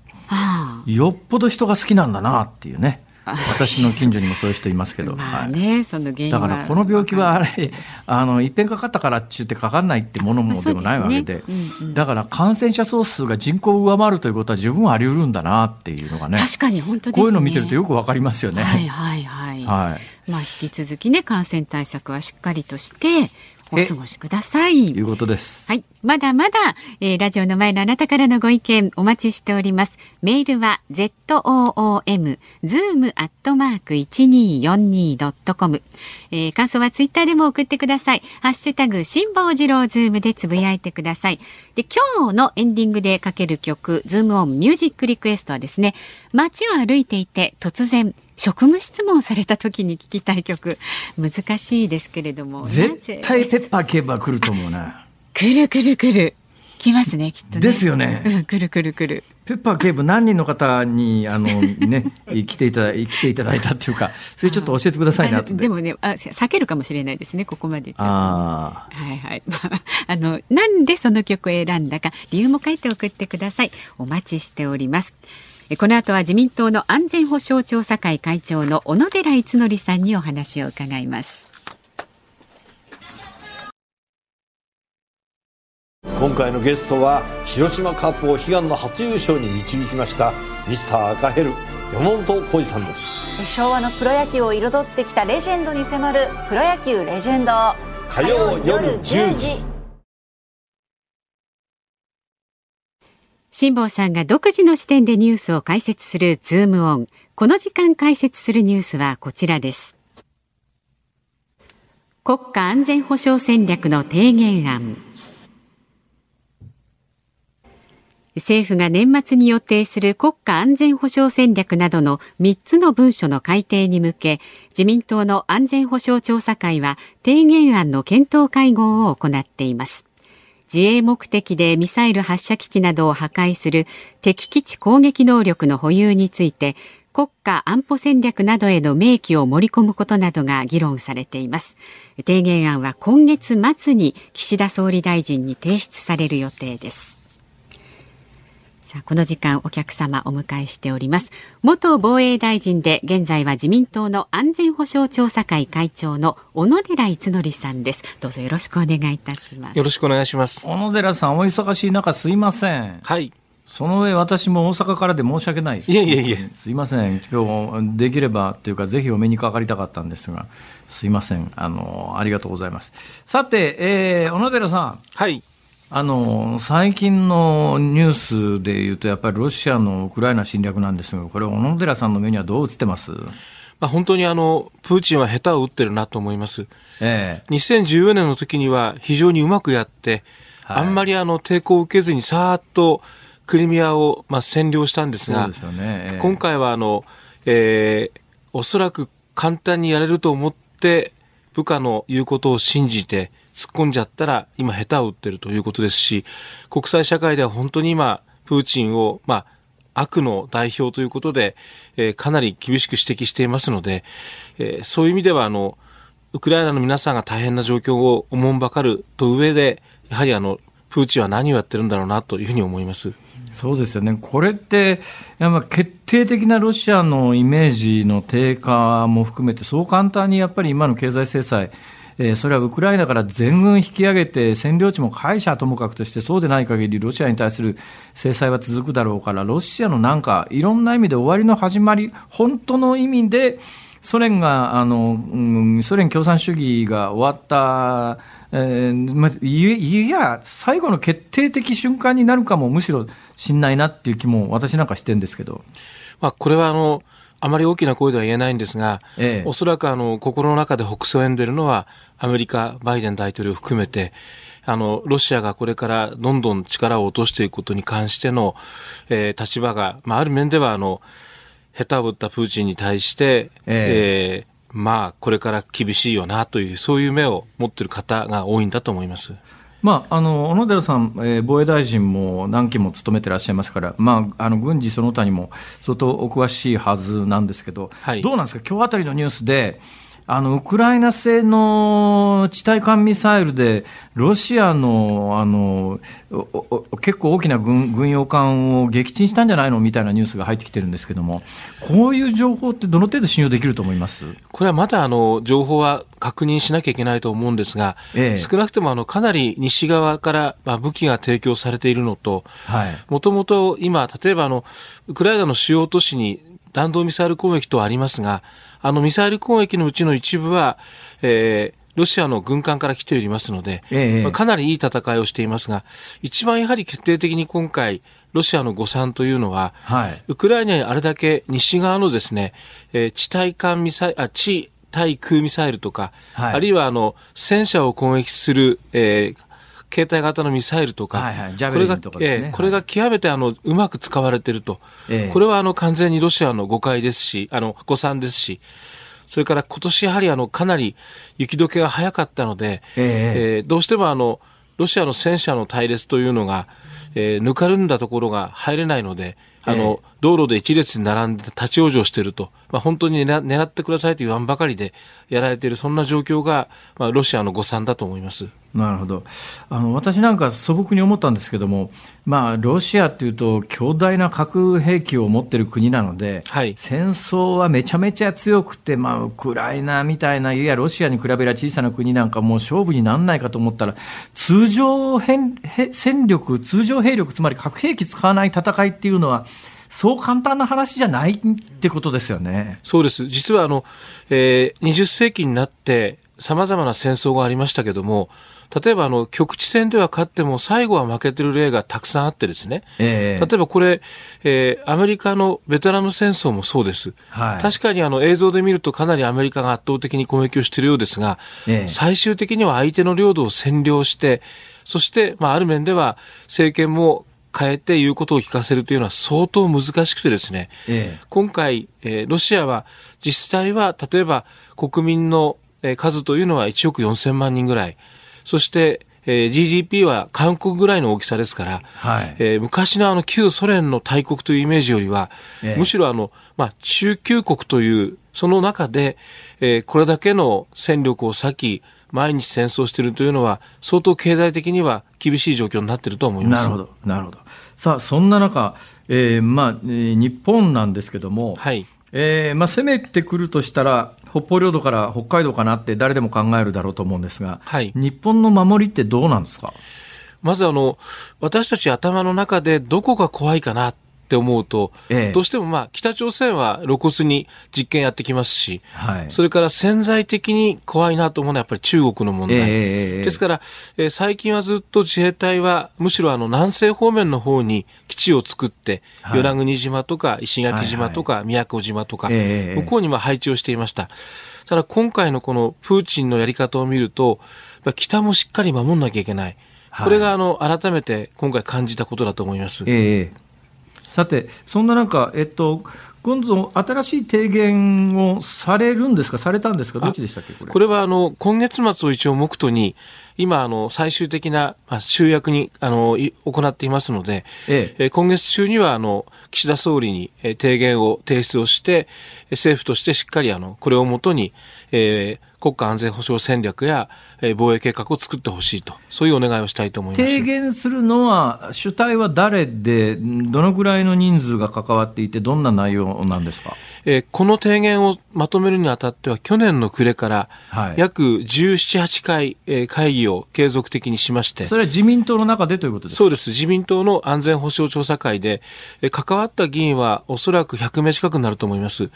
よっぽど人が好きなんだなっていうね。私の近所にもそういう人いますけど、まあね、はい、そのだからこの病気はあれあのいっぺんかかったからっちゅってかかんないってものもでもないわけで、ねうんうん、だから感染者総数が人口を上回るということは十分あり得るんだなっていうのがね。確かに本当、ね、こういうのを見てるとよくわかりますよね。はいはいはい。はい、まあ引き続きね感染対策はしっかりとしてお過ごしください。いうことです。はい。まだまだ、えー、ラジオの前のあなたからのご意見お待ちしております。メールは zoom zoom アットマーク一二四二ドットコム。感想はツイッターでも送ってください。ハッシュタグ辛坊治郎ズームでつぶやいてください。で今日のエンディングでかける曲ズームオンミュージックリクエストはですね。街を歩いていて突然職務質問された時に聞きたい曲。難しいですけれども。絶対ペッパーケーバー来ると思うな来る来る来る。来ますねきっとね。ですよね、うん、来る来る来る。ペッパー警部何人の方にあのね来ていただ来ていただいたっていうかそれちょっと教えてくださいなでもねあ避けるかもしれないですねここまであはいはい。あのなんでその曲を選んだか理由も書いて送ってください。お待ちしておりますこの後は自民党の安全保障調査会会長の小野寺逸則さんにお話を伺います。今回のゲストは広島カップを悲願の初優勝に導きましたミスター赤ヘル山本浩二さんです。昭和のプロ野球を彩ってきたレジェンドに迫るプロ野球レジェンド。火曜夜10時辛坊さんが独自の視点でニュースを解説するズームオン。この時間解説するニュースはこちらです。国家安全保障戦略の提言案。政府が年末に予定する国家安全保障戦略などの3つの文書の改定に向け自民党の安全保障調査会は提言案の検討会合を行っています。自衛目的でミサイル発射基地などを破壊する敵基地攻撃能力の保有について国家安保戦略などへの明記を盛り込むことなどが議論されています。提言案は今月末に岸田総理大臣に提出される予定です。さあこの時間お客様お迎えしております。元防衛大臣で現在は自民党の安全保障調査会会長の小野寺逸則さんです。どうぞよろしくお願いいたします。よろしくお願いします。小野寺さんお忙しい中すいません。はい。その上私も大阪からで申し訳ない。いえいえいえ。すいません。今日できればというかぜひお目にかかりたかったんですがすいません。あのありがとうございます。さて、えー、小野寺さん。はいあの最近のニュースでいうと、やっぱりロシアのウクライナ侵略なんですが、これ、小野寺さんの目にはどう映ってます？まあ、本当にあのプーチンは下手を打ってるなと思います。ええ2014年の時には非常にうまくやって、はいあんまりあの抵抗を受けずにさーっとクリミアをまあ占領したんですが、すよね。ええ今回はあの、えーおそらく簡単にやれると思って部下の言うことを信じて突っ込んじゃったら今下手を打ってるということですし国際社会では本当に今プーチンをまあ悪の代表ということで、えーかなり厳しく指摘していますので、えーそういう意味ではあのウクライナの皆さんが大変な状況をおもんばかると上でやはりあのプーチンは何をやってるんだろうなというふうに思います。そうですよね、これって、やっぱ決定的なロシアのイメージの低下も含めて、そう簡単にやっぱり今の経済制裁、えそれはウクライナから全軍引き上げて、占領地も解釈ともかくとして、そうでない限り、ロシアに対する制裁は続くだろうから、ロシアのなんか、いろんな意味で終わりの始まり、本当の意味で、ソ連があの、うんソ連共産主義が終わった、えーまあ、いや、最後の決定的瞬間になるかもむしろしんないなっていう気も私なんかしてるんですけど、まあ、これはあの、あまり大きな声では言えないんですが、ええおそらくあの、心の中で北総んでるのは、アメリカ、バイデン大統領を含めて、あの、ロシアがこれからどんどん力を落としていくことに関しての、えー立場が、まあ、ある面ではあの、下手を打ったプーチンに対して、ええーまあ、これから厳しいよなという、そういう目を持っている方が多いんだと思います。まあ、あの小野寺さん、えー防衛大臣も何期も務めてらっしゃいますから、まあ、あの軍事その他にも相当お詳しいはずなんですけど、はい。どうなんですか、今日あたりのニュースで、あのウクライナ製の地対艦ミサイルで、ロシアのあの結構大きな軍軍用艦を撃沈したんじゃないのみたいなニュースが入ってきてるんですけども、こういう情報ってどの程度信用できると思います？これはまだあの情報は確認しなきゃいけないと思うんですが、ええ。少なくともあのかなり西側からまあ武器が提供されているのと、はい。もともと今、例えばあのウクライナの主要都市に弾道ミサイル攻撃とありますが、あのミサイル攻撃のうちの一部は、えーロシアの軍艦から来ておりますので、ええ。まあかなりいい戦いをしていますが、一番やはり決定的に今回、ロシアの誤算というのは、はい。ウクライナにあれだけ西側のですね、えー地対艦ミサイル、あ、地対空ミサイルとか、はい。あるいはあの、戦車を攻撃する、えー携帯型のミサイルとか、これがンとかですね。えーこれが極めてあの、うまく使われていると。ええ。これはあの、完全にロシアの誤解ですし、あの、誤算ですし、それから今年やはりあの、かなり雪解けが早かったので、ええ。えーどうしてもあの、ロシアの戦車の隊列というのが、えー、ぬかるんだところが入れないので、あの、え道路で一列に並んで立ち往生していると、まあ、本当に狙ってくださいと言わんばかりでやられている、そんな状況が、まあ、ロシアの誤算だと思います。なるほどあの私なんか素朴に思ったんですけども、まあ、ロシアっていうと強大な核兵器を持っている国なので、はい、戦争はめちゃめちゃ強くて、まあ、ウクライナみたいな、いやロシアに比べれば小さな国なんかもう勝負にならないかと思ったら通常戦力、通常兵力つまり核兵器使わない戦いっていうのはそう簡単な話じゃないってことですよね。そうです。実はあの、えー、20世紀になって様々な戦争がありましたけども、例えばあの局地戦では勝っても最後は負けてる例がたくさんあってですね、えー、例えばこれ、えー、アメリカのベトナム戦争もそうです、はい、確かにあの映像で見るとかなりアメリカが圧倒的に攻撃をしているようですが、えー、最終的には相手の領土を占領してそして、まあ、ある面では政権も変えて言うことを聞かせるというのは相当難しくてですね、ええ、今回、えー、ロシアは実際は例えば国民の数というのは1億4000万人ぐらい、そして、えー、GDP は韓国ぐらいの大きさですから、はいえー、昔のあの旧ソ連の大国というイメージよりは、えむしろあの、まあ、中級国という、その中で、えー、これだけの戦力を割き、毎日戦争しているというのは、相当経済的には厳しい状況になっていると思います。なるほど、なるほど。さあ、そんな中、えー、まあ、えー、日本なんですけども、はい。えー、まあ、攻めてくるとしたら、北方領土から北海道かなって誰でも考えるだろうと思うんですが、はい、日本の守りってどうなんですか？まずあの、私たち頭の中でどこが怖いかなって思うと、ええ、どうしてもまあ北朝鮮は露骨に実験やってきますし、はい、それから潜在的に怖いなと思うのはやっぱり中国の問題。え、ですから、えー、最近はずっと自衛隊はむしろあの南西方面の方に基地を作って、はい、与那国島とか石垣島とか宮古島とか、向こうにまあ配置をしていました。ただ今回のこのプーチンのやり方を見ると、北もしっかり守んなきゃいけない。これがあの改めて今回感じたことだと思います。ええさて、そんな中、えっと、今度、新しい提言をされるんですか、されたんですか、どっちでしたっけ、これ。これはあの今月末を一応、目途に、今、あの最終的な、まあ、集約にあの行っていますので、ええ、今月中にはあの岸田総理に提言を提出をして、政府としてしっかりあのこれをもとに、えー、国家安全保障戦略や、え防衛計画を作ってほしいと、そういうお願いをしたいと思います。提言するのは、主体は誰で、どのぐらいの人数が関わっていて、どんな内容なんですか、えー、この提言をまとめるにあたっては、去年の暮れから、約17、8回、えー、会議を継続的にしまして、それは自民党の中でということですそうです、自民党の安全保障調査会で、えー、関わった議員はおそらく100名近くになると思います。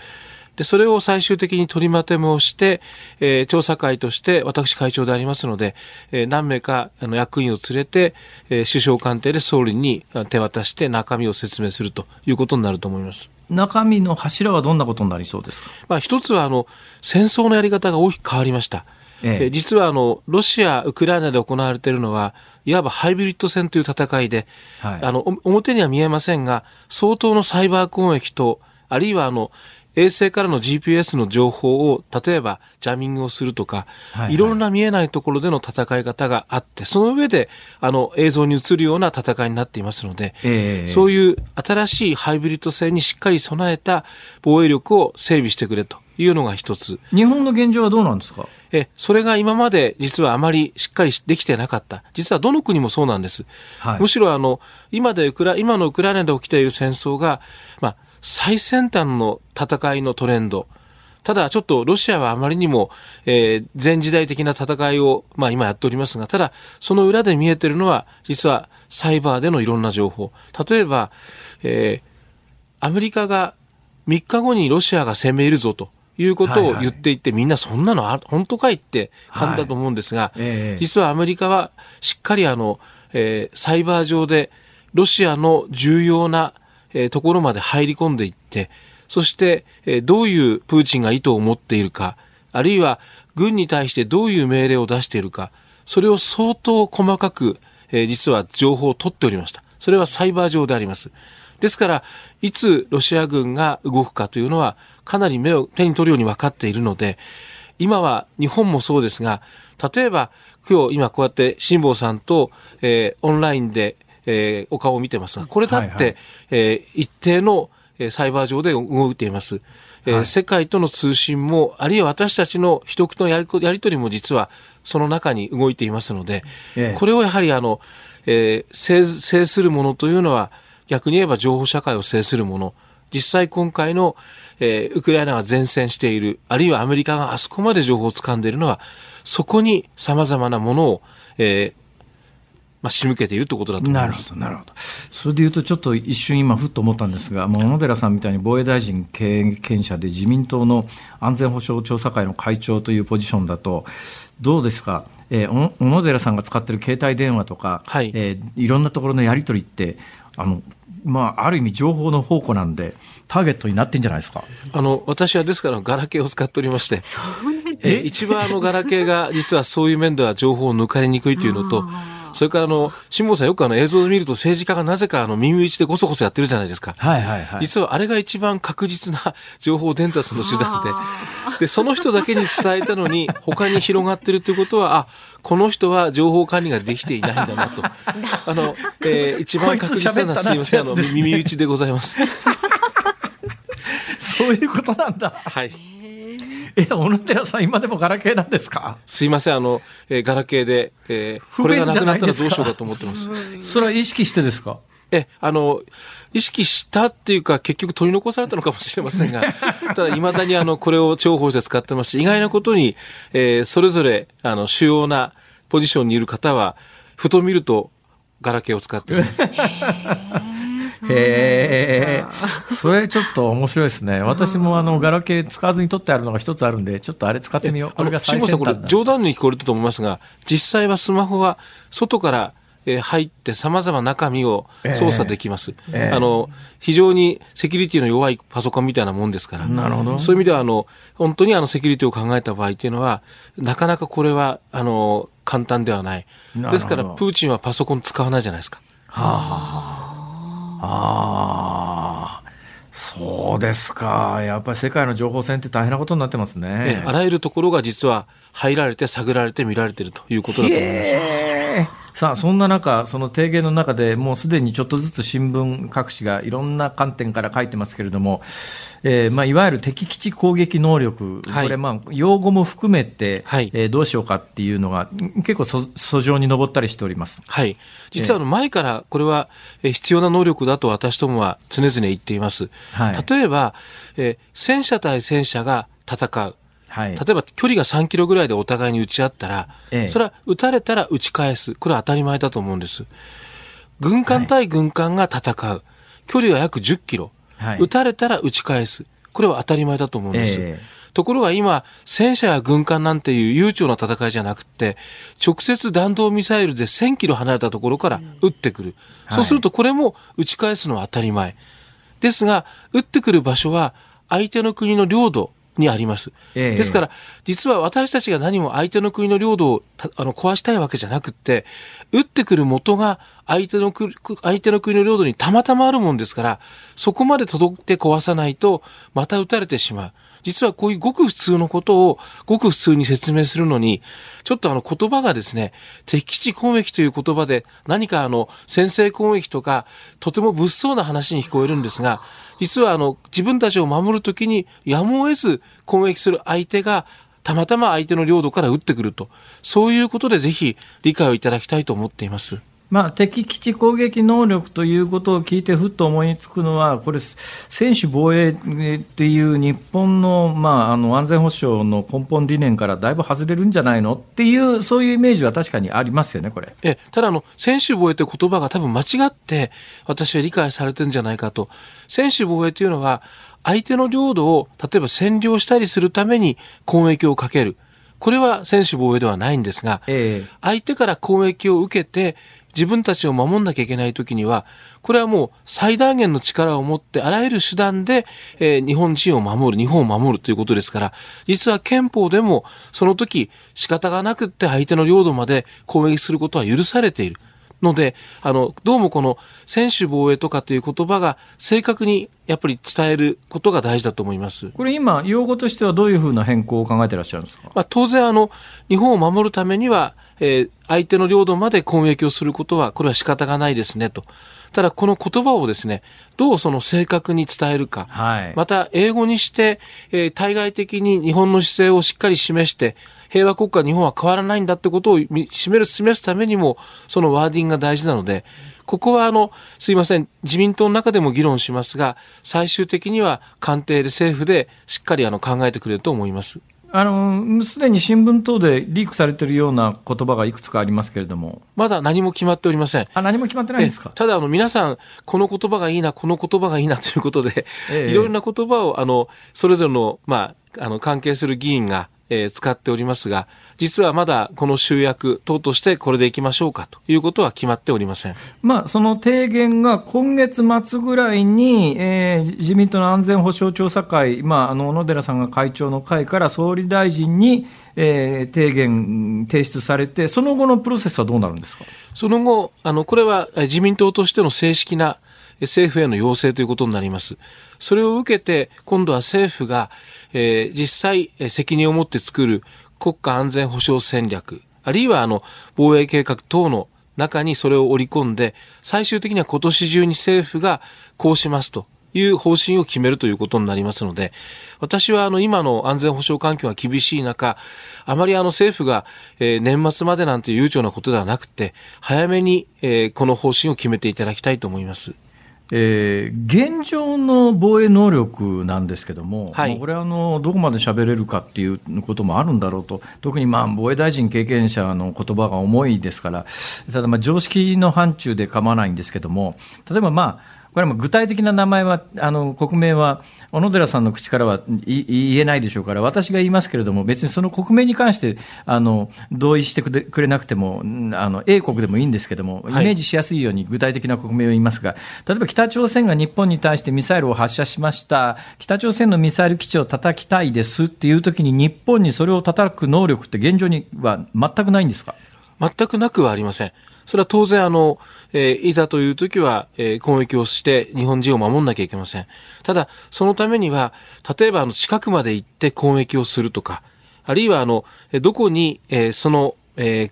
で、それを最終的に取りまとめをして、えー、調査会として私会長でありますので、えー、何名かあの役員を連れて、えー、首相官邸で総理に手渡して中身を説明するということになると思います。中身の柱はどんなことになりそうですか、まあ、一つはあの戦争のやり方が大きく変わりました。ええ、実はあのロシア、ウクライナで行われているのはいわばハイブリッド戦という戦いで、はい、あの表には見えませんが相当のサイバー攻撃とあるいはあの衛星からの GPS の情報を、例えばジャミングをするとか、はいはい、いろんな見えないところでの戦い方があって、その上で、あの、映像に映るような戦いになっていますので、えー、そういう新しいハイブリッド戦にしっかり備えた防衛力を整備してくれというのが一つ。日本の現状はどうなんですか？え、それが今まで実はあまりしっかりできてなかった。実はどの国もそうなんです。はい、むしろあの、今でウクラ、今のウクライナで起きている戦争が、まあ、最先端の戦いのトレンド。ただ、ちょっとロシアはあまりにも、えー、前時代的な戦いを、まあ今やっておりますが、ただ、その裏で見えてるのは、実はサイバーでのいろんな情報。例えば、えー、アメリカが3日後にロシアが攻め入るぞということを言っていて、はいはい、みんなそんなのあ本当かいって感じだと思うんですが、はいえー、実はアメリカはしっかりあの、えー、サイバー上でロシアの重要なえところまで入り込んでいって、そして、えどういうプーチンが意図を持っているか、あるいは軍に対してどういう命令を出しているか、それを相当細かく、え実は情報を取っておりました。それはサイバー上であります。ですから、いつロシア軍が動くかというのは、かなり目を手に取るように分かっているので、今は日本もそうですが、例えば、今日今こうやって辛坊さんと、えー、オンラインでえー、お顔を見てます。が、これだって、はいはい、えー、一定のサイバー上で動いています。えー、はい、世界との通信も、あるいは私たちの秘匿のやりやり取りも実はその中に動いていますので、ええ、これをやはりあの、えー、制制するものというのは、逆に言えば情報社会を制するもの、実際今回の、えー、ウクライナが前線している、あるいはアメリカがあそこまで情報を掴んでいるのは、そこに様々なものを、えー、まあ、仕向けているということだと思います。なるほど、なるほど。それでいうと、ちょっと一瞬今、ふっと思ったんですが、小野寺さんみたいに防衛大臣経験者で自民党の安全保障調査会の会長というポジションだと、どうですか、えー、小野寺さんが使っている携帯電話とか、はい、えー、いろんなところのやり取りって、あのまあ、ある意味、情報の宝庫なんで、ターゲットになってんじゃないですか？あの私はですから、ガラケーを使っておりまして、え一番あのガラケーが実はそういう面では情報を抜かれにくいというのと、それからあの、辛坊さんよくあの映像で見ると政治家がなぜかあの耳打ちでごそごそやってるじゃないですか。はいはいはい。実はあれが一番確実な情報伝達の手段で、で、その人だけに伝えたのに他に広がってるということは、あ、この人は情報管理ができていないんだなと。あの、えー、一番確実なすいません、あの、耳打ちでございます。そういうことなんだ。はい。え、小野寺さん、今でもガラケーなんですか？すいません、あの、えー、ガラケーで、えー、これがなくなったらどうしようかと思ってます。それは意識してですか？え、あの、意識したっていうか、結局取り残されたのかもしれませんが、ただ、未だにあの、これを重宝して使ってます。し、意外なことに、えー、それぞれ、あの、主要なポジションにいる方は、ふと見ると、ガラケーを使っています。へえ。それちょっと面白いですね。私もあの、ガラケー使わずに取ってあるのが一つあるんで、ちょっとあれ使ってみよう。これが最先端だ。これ冗談に聞こえると思いますが、実際はスマホは外からえ入ってさまざま中身を操作できます、えーえー、あの非常にセキュリティの弱いパソコンみたいなもんですからなるほどそういう意味ではあの本当にあのセキュリティを考えた場合というのはなかなかこれはあの簡単ではないですからプーチンはパソコン使わないじゃないですか。はあああ、そうですか。やっぱり世界の情報戦って大変なことになってますね。あらゆるところが実は入られて探られて見られているということだと思います。さあ、そんな中、その提言の中でもうすでにちょっとずつ新聞各紙がいろんな観点から書いてますけれども、えーまあ、いわゆる敵基地攻撃能力、はい、これ、まあ、用語も含めて、はい、えー、どうしようかっていうのが、結構そ、訴状に上ったりしております、はい、実はあの前からこれは必要な能力だと私どもは常々言っています。はい、例えば、えー、戦車対戦車が戦う。はい、例えば距離が3キロぐらいでお互いに撃ち合ったら、ええ、それは撃たれたら撃ち返す。これは当たり前だと思うんです。軍艦対軍艦が戦う。はい、距離が約10キロ。はい、撃たれたら撃ち返す。これは当たり前だと思うんです。えところが今、戦車や軍艦なんていう悠長な戦いじゃなくて、直接弾道ミサイルで1000キロ離れたところから撃ってくる。うん、そうするとこれも撃ち返すのは当たり前。ですが、撃ってくる場所は相手の国の領土、にあります。えですから、実は私たちが何も相手の国の領土をあの壊したいわけじゃなくって、撃ってくる元が相手の相手の国の領土にたまたまあるもんですから、そこまで届いて壊さないと、また撃たれてしまう。実はこういうごく普通のことをごく普通に説明するのに、ちょっとあの言葉がですね、敵基地攻撃という言葉で何かあの先制攻撃とか、とても物騒な話に聞こえるんですが、実はあの自分たちを守るときにやむを得ず攻撃する相手がたまたま相手の領土から撃ってくると。そういうことでぜひ理解をいただきたいと思っています。まあ、敵基地攻撃能力ということを聞いてふっと思いつくのは、これ、専守防衛っていう日本の,、まあ、あの安全保障の根本理念からだいぶ外れるんじゃないのっていう、そういうイメージは確かにありますよね、これ。えただあの、専守防衛という言葉が多分間違って、私は理解されてるんじゃないかと。専守防衛というのは、相手の領土を例えば占領したりするために攻撃をかける。これは専守防衛ではないんですが、えー、相手から攻撃を受けて、自分たちを守んなきゃいけない時には、これはもう最大限の力を持ってあらゆる手段で、えー、日本人を守る、日本を守るということですから、実は憲法でもその時仕方がなくって相手の領土まで攻撃することは許されている。ので、あの、どうもこの専守防衛とかという言葉が正確にやっぱり伝えることが大事だと思います。これ今、用語としてはどういうふうな変更を考えてらっしゃるんですか、まあ、当然、あの、日本を守るためには、えー、相手の領土まで攻撃をすることは、これは仕方がないですねと。ただ、この言葉をですね、どうその正確に伝えるか、はい、また英語にして、えー、対外的に日本の姿勢をしっかり示して、平和国家日本は変わらないんだってことを示る示すためにも、そのワーディングが大事なので、ここはあの、すいません、自民党の中でも議論しますが、最終的には官邸で政府でしっかりあの考えてくれると思います。あのすでに新聞等でリークされているような言葉がいくつかありますけれども、まだ何も決まっておりません。あ何も決まってないんですか？ただあの、皆さん、この言葉がいいな、この言葉がいいなということで、ええ、いろいろな言葉をあのそれぞれの,、まあ、あの関係する議員がえー、使っておりますが、実はまだこの集約等としてこれでいきましょうかということは決まっておりません。まあ、その提言が今月末ぐらいに、えー、自民党の安全保障調査会、まあ、あの小野寺さんが会長の会から総理大臣に、えー、提言提出されて、その後のプロセスはどうなるんですか？その後、あのこれは自民党としての正式な政府への要請ということになります。それを受けて、今度は政府が、えー、実際、責任を持って作る国家安全保障戦略、あるいはあの防衛計画等の中にそれを織り込んで、最終的には今年中に政府がこうしますという方針を決めるということになりますので、私はあの今の安全保障環境が厳しい中、あまりあの政府が、え、年末までなんて悠長なことではなくて、早めに、え、この方針を決めていただきたいと思います。えー、現状の防衛能力なんですけども、はい、これはあのどこまで喋れるかっていうこともあるんだろうと、特にまあ防衛大臣経験者の言葉が重いですから、ただまあ常識の範疇で構わないんですけども、例えばまあ、これは具体的な名前は、あの国名は小野寺さんの口からは言えないでしょうから、私が言いますけれども、別にその国名に関してあの同意してくれなくても、あの A 国でもいいんですけれども、イメージしやすいように具体的な国名を言いますが、例えば北朝鮮が日本に対してミサイルを発射しました、北朝鮮のミサイル基地を叩きたいですっていうときに、日本にそれを叩く能力って現状には全くないんですか？全くなくはありません。それは当然あの、えー、いざという時は、えー、攻撃をして日本人を守んなきゃいけません。ただ、そのためには、例えばあの、近くまで行って攻撃をするとか、あるいはあの、どこに、えー、その、えー、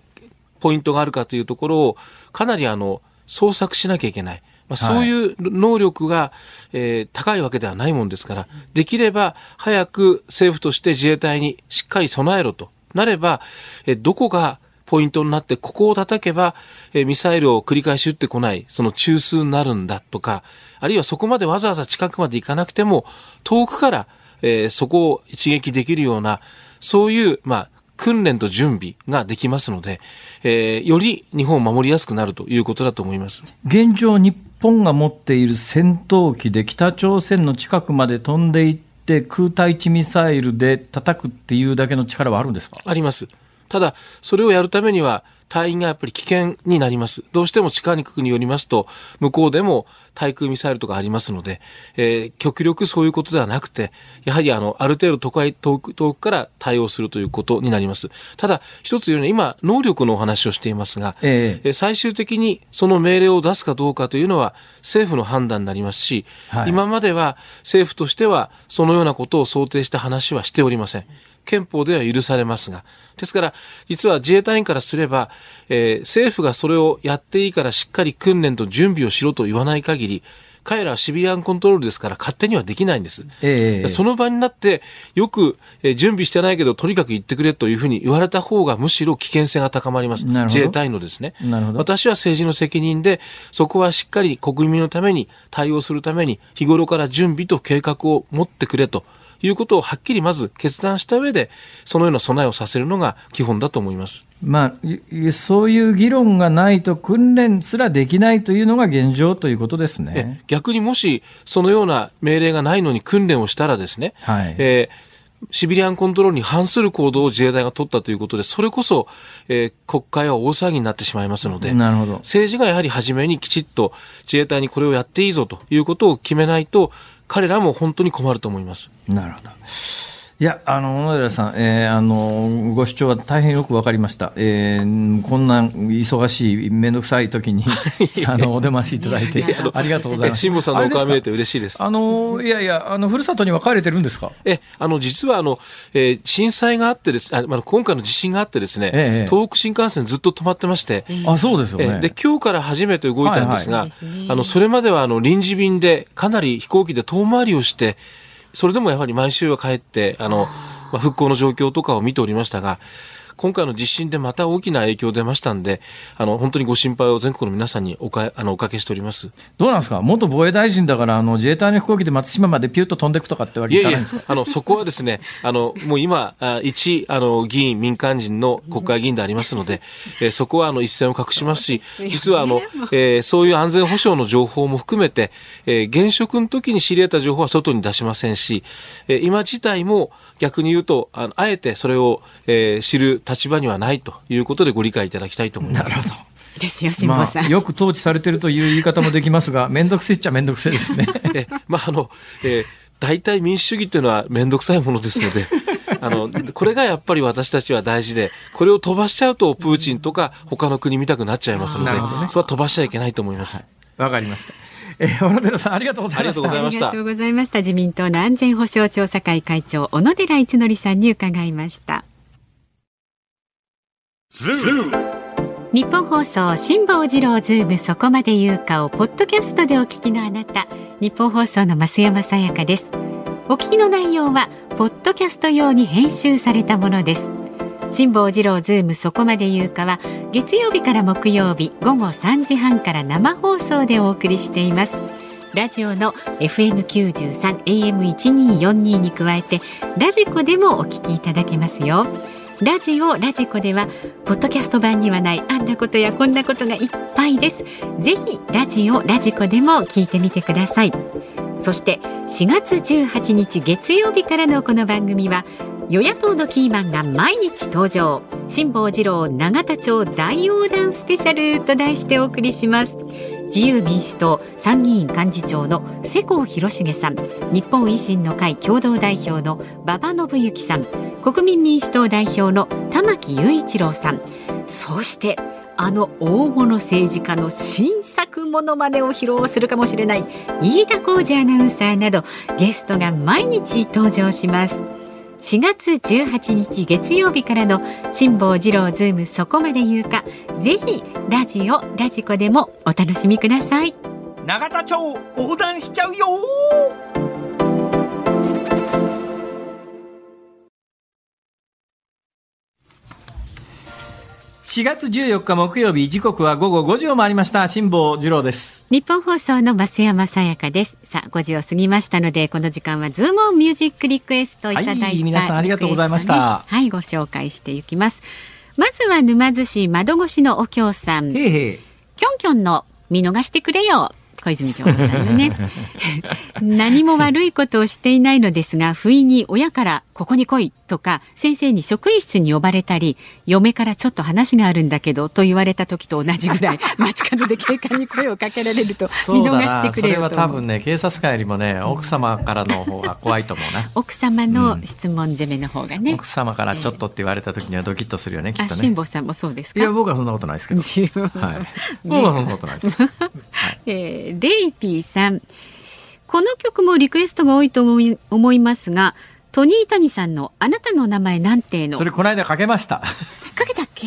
ポイントがあるかというところを、かなりあの、捜索しなきゃいけない。まあ、そういう能力が、えー、高いわけではないもんですから、できれば早く政府として自衛隊にしっかり備えろとなれば、えー、どこがポイントになって、ここを叩けば、えー、ミサイルを繰り返し撃ってこない、その中枢になるんだとか、あるいはそこまでわざわざ近くまで行かなくても、遠くから、えー、そこを一撃できるような、そういう、まあ、訓練と準備ができますので、えー、より日本を守りやすくなるということだと思います。現状、日本が持っている戦闘機で北朝鮮の近くまで飛んでいって空対地ミサイルで叩くっていうだけの力はあるんですか？あります。ただ、それをやるためには、隊員がやっぱり危険になります。どうしても地下肉によりますと、向こうでも対空ミサイルとかありますので、えー、極力そういうことではなくて、やはりあの、ある程度都会、遠く、遠くから対応するということになります。ただ、一つ言うのは今、能力のお話をしていますが、えー、最終的にその命令を出すかどうかというのは政府の判断になりますし、はい、今までは政府としてはそのようなことを想定した話はしておりません。憲法では許されますが。ですから、実は自衛隊員からすれば、えー、政府がそれをやっていいからしっかり訓練と準備をしろと言わない限り、彼らはシビリアンコントロールですから勝手にはできないんです。えー、その場になって、よく、えー、準備してないけど、とにかく言ってくれというふうに言われた方がむしろ危険性が高まります。自衛隊のですね。私は政治の責任で、そこはしっかり国民のために対応するために、日頃から準備と計画を持ってくれと。いうことをはっきりまず決断した上で、そのような備えをさせるのが基本だと思います。まあ、そういう議論がないと訓練すらできないというのが現状ということですね。逆にもし、そのような命令がないのに訓練をしたらですね、はい、えーシビリアンコントロールに反する行動を自衛隊が取ったということで、それこそ、えー、国会は大騒ぎになってしまいますので、なるほど政治がやはり初めにきちっと自衛隊にこれをやっていいぞということを決めないと、彼らも本当に困ると思います。なるほど。いや、あの、小野寺さん、えー、あの、ご主張は大変よくわかりました。えー、こんな忙しい、めんどくさい時に、あの、お出ましいただいて、ありがとうございます。辛坊さんのお顔見れて嬉しいです。あの、いやいや、あの、ふるさとには帰れてるんですか？え、あの、実は、あの、えー、震災があってですあ、まあ、今回の地震があってですね、ええ、東北新幹線ずっと止まってまして、あ、そうですよね。で、今日から初めて動いたんですが、はいはい、あの、それまでは、あの、臨時便で、かなり飛行機で遠回りをして、それでもやはり毎週は帰って、あの、まあ、復興の状況とかを見ておりましたが、今回の地震でまた大きな影響出ましたんで、あの、本当にご心配を全国の皆さんにおかあのおかけしております。どうなんですか？元防衛大臣だから、あの、自衛隊の飛行機で松島までピュッと飛んでいくとかってわけいかないんですか？いやいや、あの、そこはですね、あの、もう今、あ一、あの、議員、民間人の国会議員でありますので、えー、そこは、あの、一線を画しますし、実は、あの、えー、そういう安全保障の情報も含めて、えー、現職の時に知り得た情報は外に出しませんし、えー、今自体も逆に言うと、あのあえてそれを、えー、知る立場にはないということでご理解いただきたいと思います。なるほどですよ、辛坊さん、まあ、よく統治されてるという言い方もできますが、面倒くせえっちゃ面倒くせえですね。えまああのえー、大体民主主義っていうのは面倒くさいものですので。あのこれがやっぱり私たちは大事でこれを飛ばしちゃうとプーチンとか他の国見たくなっちゃいますので、ね、それは飛ばしちゃいけないと思います。わ、はい、かりました。えー、小野寺さんありがとうございました。ありがとうございました。自民党の安全保障調査会会長小野寺一則さんに伺いました。日本放送辛坊治郎ズームそこまで言うかをポッドキャストでお聞きのあなた。日本放送の増山さやかです。お聞きの内容はポッドキャスト用に編集されたものです。辛坊治郎ズームそこまで言うかは月曜日から木曜日午後3時半から生放送でお送りしています。ラジオの FM93 AM1242 に加えてラジコでもお聞きいただけますよ。ラジオラジコではポッドキャスト版にはないあんなことやこんなことがいっぱいです。ぜひラジオラジコでも聞いてみてください。そして4月18日月曜日からのこの番組は与野党のキーマンが毎日登場。辛坊治郎永田町大横断スペシャルと題してお送りします。自由民主党参議院幹事長の世耕弘成さん日本維新の会共同代表の馬場信之さん国民民主党代表の玉木雄一郎さん。そしてあの大物政治家の新作ものまねを披露するかもしれない飯田浩二アナウンサーなどゲストが毎日登場します。4月18日月曜日からの辛坊治郎ズームそこまで言うかぜひラジオラジコでもお楽しみください。永田町横断しちゃうよ4月14日木曜日時刻は午後5時を回りました。辛坊治郎です。日本放送の増山さやかです。さあ5時を過ぎましたのでこの時間はズームオンミュージックリクエストいただいた、はい、皆さんありがとうございました。はいご紹介していきます。まずは沼津市窓越しのお京さん。へへキョンキョンの見逃してくれよ。小泉京子さんのね。何も悪いことをしていないのですが不意に親からここに来いとか先生に職員室に呼ばれたり嫁からちょっと話があるんだけどと言われた時と同じぐらい 街角で警官に声をかけられると見逃してくれよとそれは多分ね警察官よりもね奥様からの方が怖いと思うな 奥様の質問攻めの方がね、うん、奥様からちょっとって言われた時にはドキッとするよね、きっとね。辛坊さんもそうですか？いや僕はそんなことないですけど、はい、僕はそんなことないです、はい。えー、レイピーさん。この曲もリクエストが多いと思い思いますがトニー・タニさんのあなたの名前なんての。それこの間かけました。かけたっけ？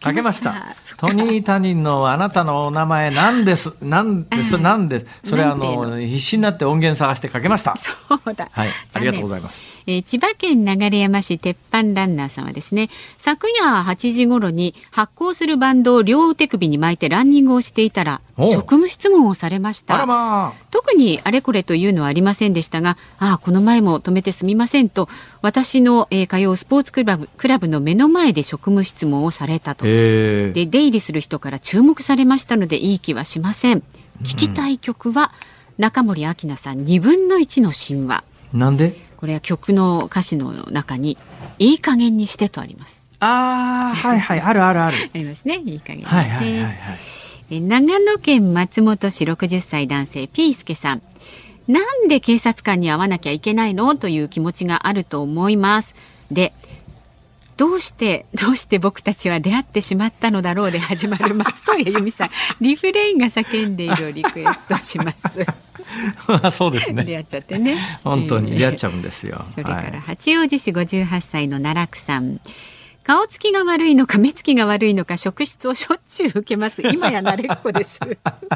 かけました。トニー・タニのあなたのお名前なんです。なんです。なんでそれあの必死になって音源探してかけました。そうだ。はい。ありがとうございますえー、千葉県流山市鉄板ランナーさんはですね昨夜8時頃に発行するバンドを両手首に巻いてランニングをしていたら職務質問をされました、まあ、特にあれこれというのはありませんでしたがああこの前も止めてすみませんと私の、えー、通うスポーツクラブクラブの目の前で職務質問をされたと。で出入りする人から注目されましたのでいい気はしません。聞きたい曲は、中森明菜さん2分の1の神話。なんで？これは曲の歌詞の中にいい加減にしてとあります。ああはいはい。あるあるある。ありますね。いい加減にして、はいはいはいはい、長野県松本市60歳男性ピースケさん。なんで警察官に会わなきゃいけないの？という気持ちがあると思います。でどうしてどうして僕たちは出会ってしまったのだろうで始まる松任谷由実さん リフレインが叫んでいるをリクエストします。そうですね。出会っちゃってね。本当にえー出会っちゃうんですよ。それからはい八王子市58歳の奈落さん。顔つきが悪いのか目つきが悪いのか職質をしょっちゅう受けます。今や慣れっこです。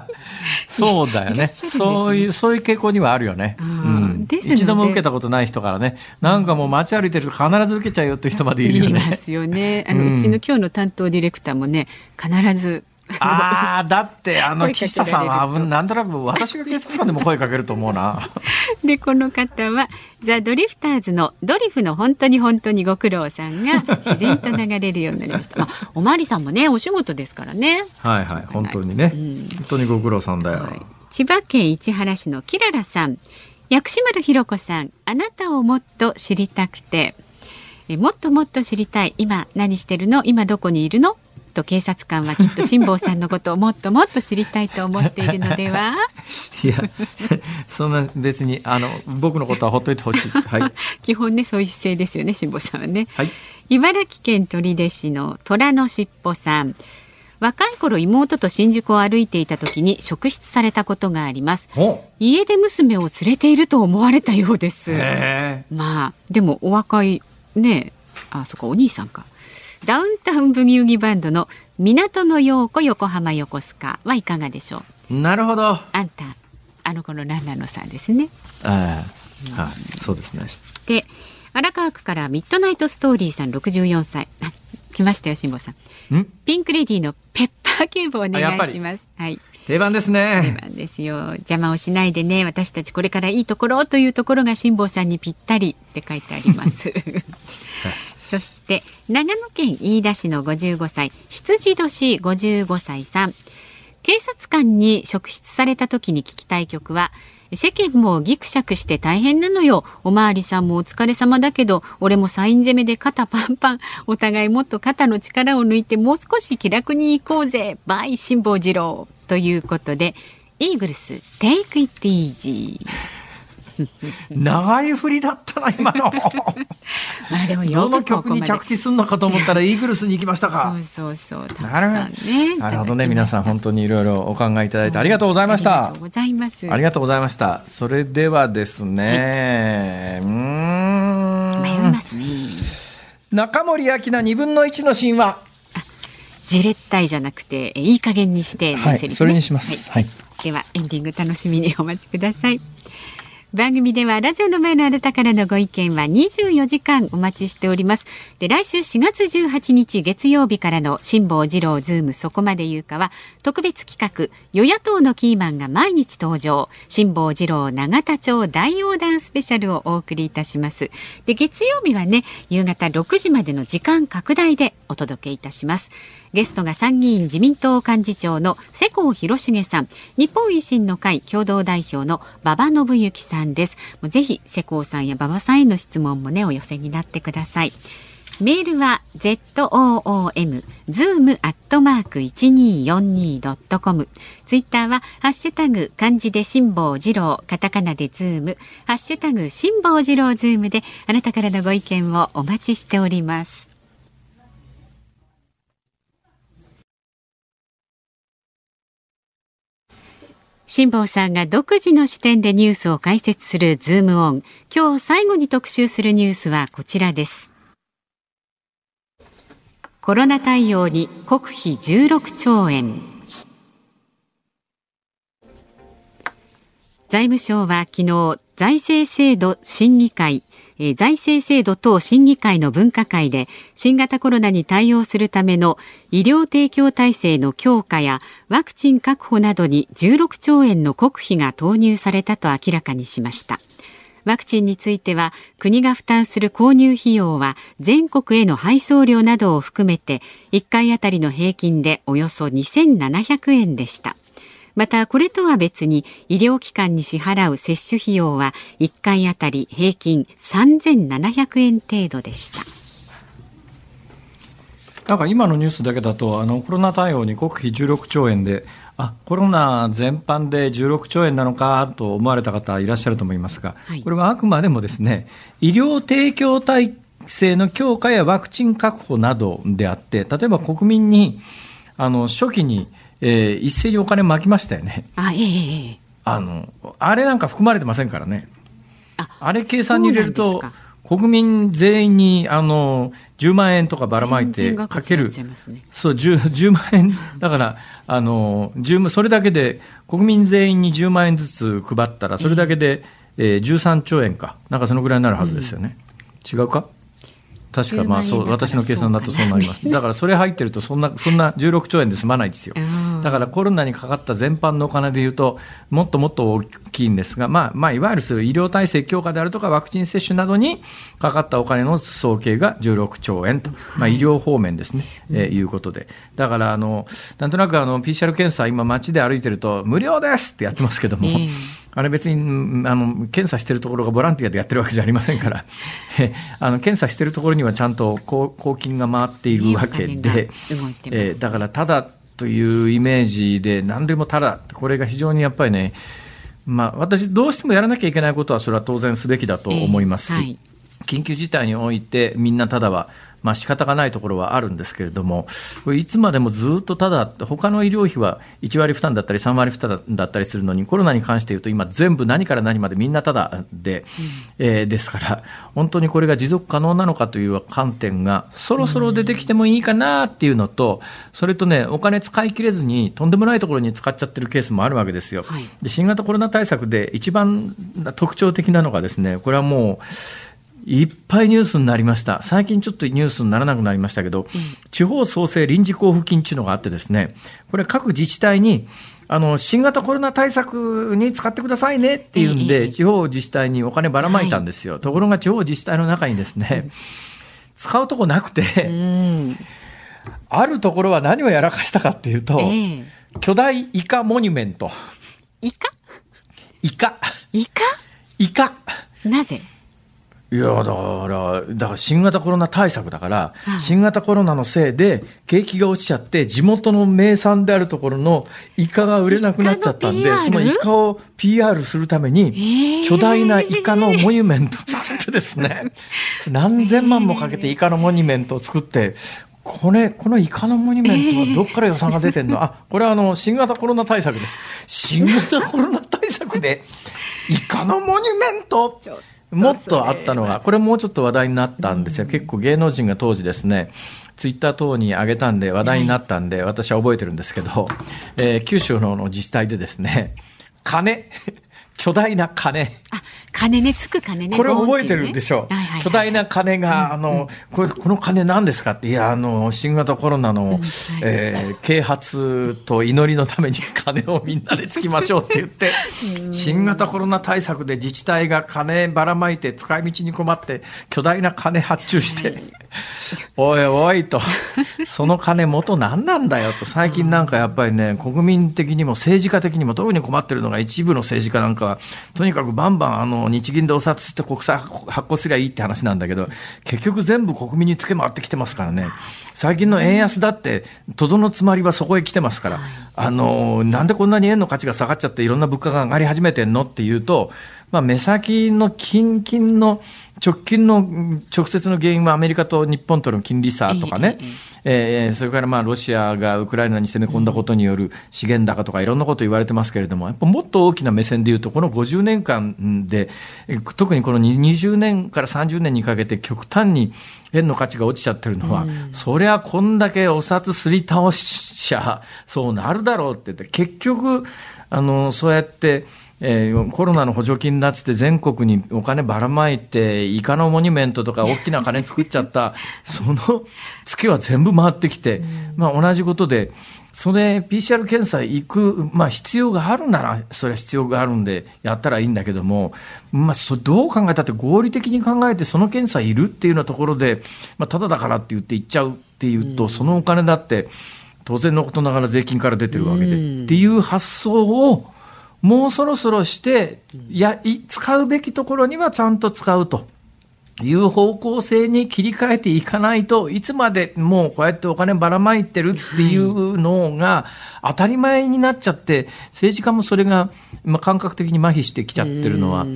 そうだよね。ねそういう、そういう傾向にはあるよね。うん一度も受けたことない人からね、なんかもう街歩いてると必ず受けちゃうよって人までいるよ言いまね。すよね。あの、ううんちの今日の担当ディレクターもね、必ず。ああ、だって、あの、岸田さんは、なんとなく私が警察官でも声かけると思うな。で、この方は、ザ・ドリフターズのドリフの本当に本当にご苦労さんが自然と流れるようになりました。まあ、おまわりさんもね、お仕事ですからね。はいはい、本当にね。うん本当にご苦労さんだよ。はい千葉県市原市のキララさん薬師丸ひろ子さんあなたをもっと知りたくてえもっともっと知りたい今何してるの？今どこにいるの？と警察官はきっと辛坊さんのことをもっともっと知りたいと思っているのでは？いや、そんな別に、あの、僕のことはほっといてほしい。はい。基本ねそういう姿勢ですよね辛坊さんはね、はい。茨城県取手市の虎のしっぽさん。若い頃妹と新宿を歩いていた時に職質されたことがあります。お家出娘を連れていると思われたようです。へまあでもお若いねあそこお兄さんかダウンタウンブギウギバンドの港の陽子横浜横須賀はいかがでしょう？え。なるほど。ああんたあの頃ランナのさんですね。あ、はい、そうですね。で荒川区からミッドナイトストーリーさん64歳。あ来ましたよ辛坊さん。ん？ピンクレディーのペッパーキューブお願いします。はい。定番です出ね。番ですよ。邪魔をしないでね。私たちこれからいいところというところが辛坊さんにぴったりって書いてあります そして長野県飯田市の55歳羊年55歳さん警察官に職質された時に聞きたい曲は世間もギクシャクして大変なのよ。おまわりさんもお疲れ様だけど、俺もサイン攻めで肩パンパン。お互いもっと肩の力を抜いてもう少し気楽に行こうぜ。バイ辛坊治郎。ということで、イーグルス、Take It Easy。長い振りだったな、今の。ま あでもよ どの曲に着地するのかと思ったら、イーグルスに行きましたかそ。うそうそう。なる。なるほどね、皆さん、本当にいろいろお考えいただいてありがとうございましたありがとう。ございます。ありがとうございました。それではですね、うーん。迷いますね。中森明菜二分の一の神話。じれったいじゃなくて、えいい加減にしてのはいそれにしますはいではエンディング楽しみにお待ちください。番組ではラジオの前のあなたからのご意見は24時間お待ちしております。で、来週4月18日月曜日からの辛坊治郎ズームそこまで言うかは特別企画与野党のキーマンが毎日登場辛坊治郎永田町大横断スペシャルをお送りいたします。で、月曜日はね、夕方6時までの時間拡大でお届けいたします。ゲストが参議院自民党幹事長の世耕弘成さん、日本維新の会共同代表の馬場伸幸さんです。もうぜひ世耕さんや馬場さんへの質問もねお寄せになってください。メールは z o o m zoom アットマーク一二四二ドットコム。ツイッターはハッシュタグ漢字で辛坊治郎、カタカナでズーム、ハッシュタグ辛坊治郎ズームであなたからのご意見をお待ちしております。辛坊さんが独自の視点でニュースを解説するズームオン。今日最後に特集するニュースはこちらです。コロナ対応に国費16兆円。財務省は昨日財政制度審議会、え財政制度等審議会の分科会で新型コロナに対応するための医療提供体制の強化やワクチン確保などに16兆円の国費が投入されたと明らかにしました。ワクチンについては国が負担する購入費用は全国への配送料などを含めて1回あたりの平均でおよそ2700円でした。またこれとは別に医療機関に支払う接種費用は1回あたり平均3700円程度でした。なんか今のニュースだけだとあのコロナ対応に国費16兆円であコロナ全般で16兆円なのかと思われた方いらっしゃると思いますが、はい、これはあくまでもですね医療提供体制の強化やワクチン確保などであって、例えば国民にあの初期に、えー、一斉にお金巻きましたよね。あ、ええあのあれなんか含まれてませんからね。あれ計算に入れると。国民全員にあの10万円とかばらまいてかける、ね、そう 10, 10万円。だからあのそれだけで国民全員に10万円ずつ配ったらそれだけで、えー、13兆円か。なんかそのぐらいになるはずですよね、うん、違うか？確かまあそう私の計算だとそうなります。だからそれ入ってるとそんなそんな16兆円で済まないですよだからコロナにかかった全般のお金でいうともっともっと大きいんですが、まあまあ、いわゆるそういう医療体制強化であるとかワクチン接種などにかかったお金の総計が16兆円と、まあ、医療方面ですね、えー、いうことで。だからあのなんとなくあの PCR 検査今街で歩いてると無料ですってやってますけども、えーあれ別にあの検査してるところがボランティアでやってるわけじゃありませんから。あの検査してるところにはちゃんと公金が回っているわけで、えー、だからただというイメージで何でもただこれが非常にやっぱりねまあ、私、どうしてもやらなきゃいけないことは、それは当然すべきだと思いますし、えーはい、緊急事態において、みんなただはまあ仕方がないところはあるんですけれども、これいつまでもずっとただ、他の医療費は1割負担だったり3割負担だったりするのに、コロナに関して言うと、今、全部何から何までみんなただで、うん、えー、ですから、本当にこれが持続可能なのかという観点が、そろそろ出てきてもいいかなっていうのと、それとね、お金使い切れずに、とんでもないところに使っちゃってるケースもあるわけですよ。はい、で新型コロナ対策で一番特徴的なのがですね、これはもう、いっぱいニュースになりました。最近ちょっとニュースにならなくなりましたけど、うん、地方創生臨時交付金っていうのがあってですね、これ各自治体に、あの、新型コロナ対策に使ってくださいねっていうんで、えー、地方自治体にお金ばらまいたんですよ。はい、ところが地方自治体の中にですね、うん、使うとこなくて、あるところは何をやらかしたかっていうと、えー、巨大イカモニュメント。イカ？イカ。イカ？イカ。なぜ？いやだからだから新型コロナ対策だから、はい、新型コロナのせいで景気が落ちちゃって地元の名産であるところのイカが売れなくなっちゃったんでそのイカを PR するために巨大なイカのモニュメントを作ってですね 何千万もかけてイカのモニュメントを作ってこれ、このイカのモニュメントはどっから予算が出てんの、あ、これはあの、新型コロナ対策です。新型コロナ対策で、イカのモニュメントもっとあったのが、これもうちょっと話題になったんですよ。結構芸能人が当時ですね、ツイッター等に上げたんで話題になったんで、私は覚えてるんですけど、えー、九州の自治体でですね、金、巨大な鐘。あ、鐘ね、つく鐘ね。これ覚えてるでしょ？う。はいはい、巨大な鐘が、あの、これ、この鐘何ですか？って、いや、あの、新型コロナの、うんはい、えー、啓発と祈りのために鐘をみんなでつきましょうって言って、新型コロナ対策で自治体が鐘ばらまいて使い道に困って、巨大な鐘発注して、おいおいと、その金元何なんだよと、最近なんかやっぱりね、国民的にも政治家的にも特に困ってるのが一部の政治家なんかは、とにかくバンバンあの日銀でお札して国債発行すりゃいいって話なんだけど、結局全部国民につけ回ってきてますからね、最近の円安だって、とどのつまりはそこへ来てますから、あの、なんでこんなに円の価値が下がっちゃっていろんな物価が上がり始めてんのっていうと、まあ、目先の近々の直近の直接の原因はアメリカと日本との金利差とかね、えー、それからまあロシアがウクライナに攻め込んだことによる資源高とかいろんなこと言われてますけれども、やっぱもっと大きな目線でいうと、この50年間で、特にこの20年から30年にかけて極端に円の価値が落ちちゃってるのは、そりゃこんだけお札すり倒しちゃそうなるだろうって言って、結局、あの、そうやって、えー、コロナの補助金だっつって全国にお金ばらまいて、イカのモニュメントとか大きな金作っちゃった、その月は全部回ってきて、まあ同じことで、それ PCR 検査行く、まあ、必要があるなら、それは必要があるんでやったらいいんだけども、まあ、そどう考えたって合理的に考えて、その検査いるっていうようなところで、まあ、ただだからって言って行っちゃうっていうと、そのお金だって、当然のことながら税金から出てるわけで、っていう発想を、もうそろそろして、や、使うべきところにはちゃんと使うという方向性に切り替えていかないといつまでもうこうやってお金ばらまいてるっていうのが当たり前になっちゃって政治家もそれが感覚的に麻痺してきちゃってるのは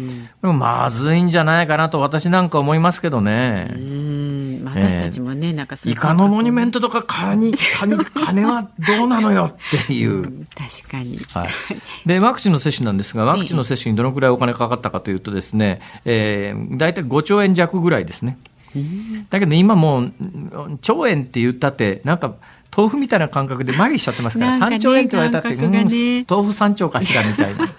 まずいんじゃないかなと私なんか思いますけどね。私たちもね、なんかイカのモニュメントとか金金はどうなのよっていう。確かに、はい、でワクチンの接種なんですがワクチンの接種にどのくらいお金かかったかというとですね、えー、大体5兆円弱ぐらいですね。だけど今もう兆円って言ったってなんか豆腐みたいな感覚で麻痺しちゃってますから、ね、3兆円って言われたって、ね、うん、豆腐3兆かしらみたいな。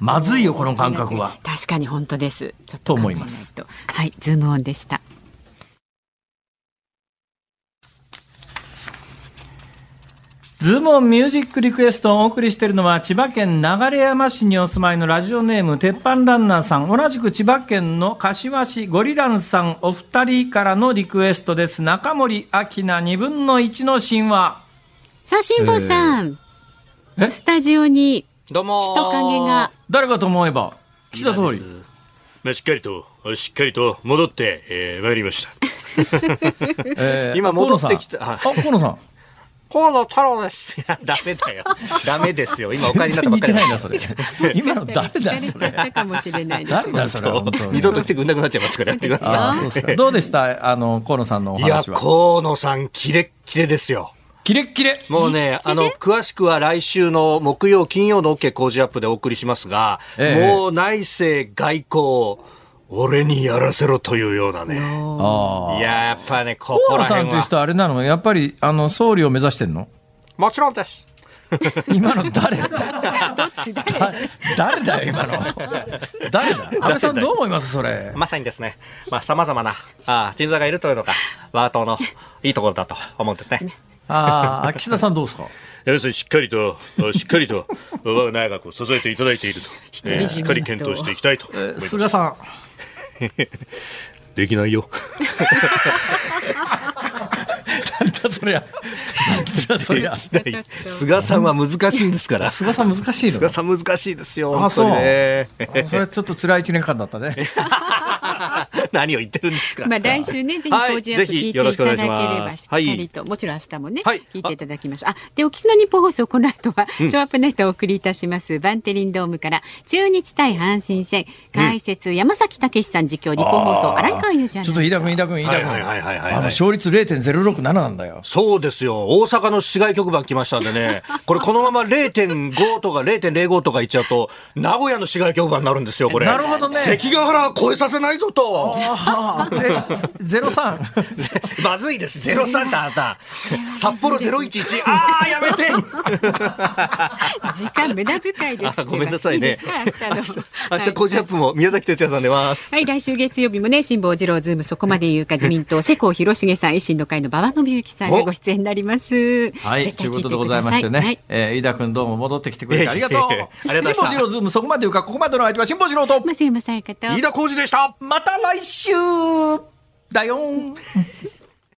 まずいよこの感覚は。確かに本当です。ちょっと思います。はいズームオンでしたズームオンミュージックリクエストをお送りしているのは千葉県流山市にお住まいのラジオネーム鉄板ランナーさん同じく千葉県の柏市ゴリランさんお二人からのリクエストです。中森明菜2分の1の神話。さあ辛坊さん、えー、スタジオに人影が誰かと思えば。岸田総理。まあ、しっかりとしっかりと戻って、えー、参りました、えー、今戻ってきた。あ河野さん河野太郎です。いや、ダメだよ。ダメですよ。今お帰りになったばっかりないな、それ。今の 誰だそれ。誰だそれ。二度と来てくれなくなっちゃいますから、やってください。どうでした？あの、河野さんのお話は。いや、河野さん、キレッキレですよ。キレッキレ？もうね、あの、詳しくは来週の木曜、金曜の OK 工事アップでお送りしますが、ええ、もう内政、外交、俺にやらせろというようなね。いや、やっぱね、ここら辺は。河野さんという人はあれなの？やっぱり、あの、総理を目指してんの？もちろんです。今の誰？どっち誰だよ今の？誰だ？安倍さんどう思いますそれ？まさにですね。まあさまざまなあ人材がいるというのが我が党のいいところだと思うんですね。ああ岸田さんどうですか？要するにしっかりとしっかりと我が内閣を支えていただいていると、えー、しっかり検討していきたいと思います、菅さんできないよ。なんだそりゃ。なんだそりゃ。菅さんは難しいんですから。菅さん難しいの菅さん難しいですよ。あ、そう。それちょっと辛い一年間だったね。何を言ってるんですか。まあ来週ね、ぜひ工事アップ聞いていただければ、しっかりと、もちろん明日もね、聞いていただきましょう。あ、で、お聞きの日本放送、この後は、ショーアップネットをお送りいたします、バンテリンドームから、中日対阪神戦、解説、山崎武さん実況、日本放送、荒川裕二ちょっと飯田君、飯田君、飯田君。あの、勝率0.067なんだよ。そうですよ。大阪の市外局番来ましたんでね、これこのまま0.5とか0.05とかいっちゃうと、名古屋の市外局番になるんですよ、これ。なるほどね。関ヶ原超えさせないぞと。ゼロ三。まずいです。ゼロ三だった。札幌ゼロ一一。ああ、やめて。時間無駄遣いです。ごめんなさいね。明日の。明日 Cozy Upも宮崎哲弥さん出ます。はい、来週月曜日もね、辛坊治郎ズームそこまで言うか自民党世耕弘成さん、維新の会の馬場伸幸さんがご出演になります。はい、ということでございましてね、はい、えー、飯田君どうも戻ってきてくれてありがとう。ありがとう辛坊治郎ズームそこまで言うかここまでの相手は辛坊治郎と。増山さやかと。飯田浩司でした。また来週だよ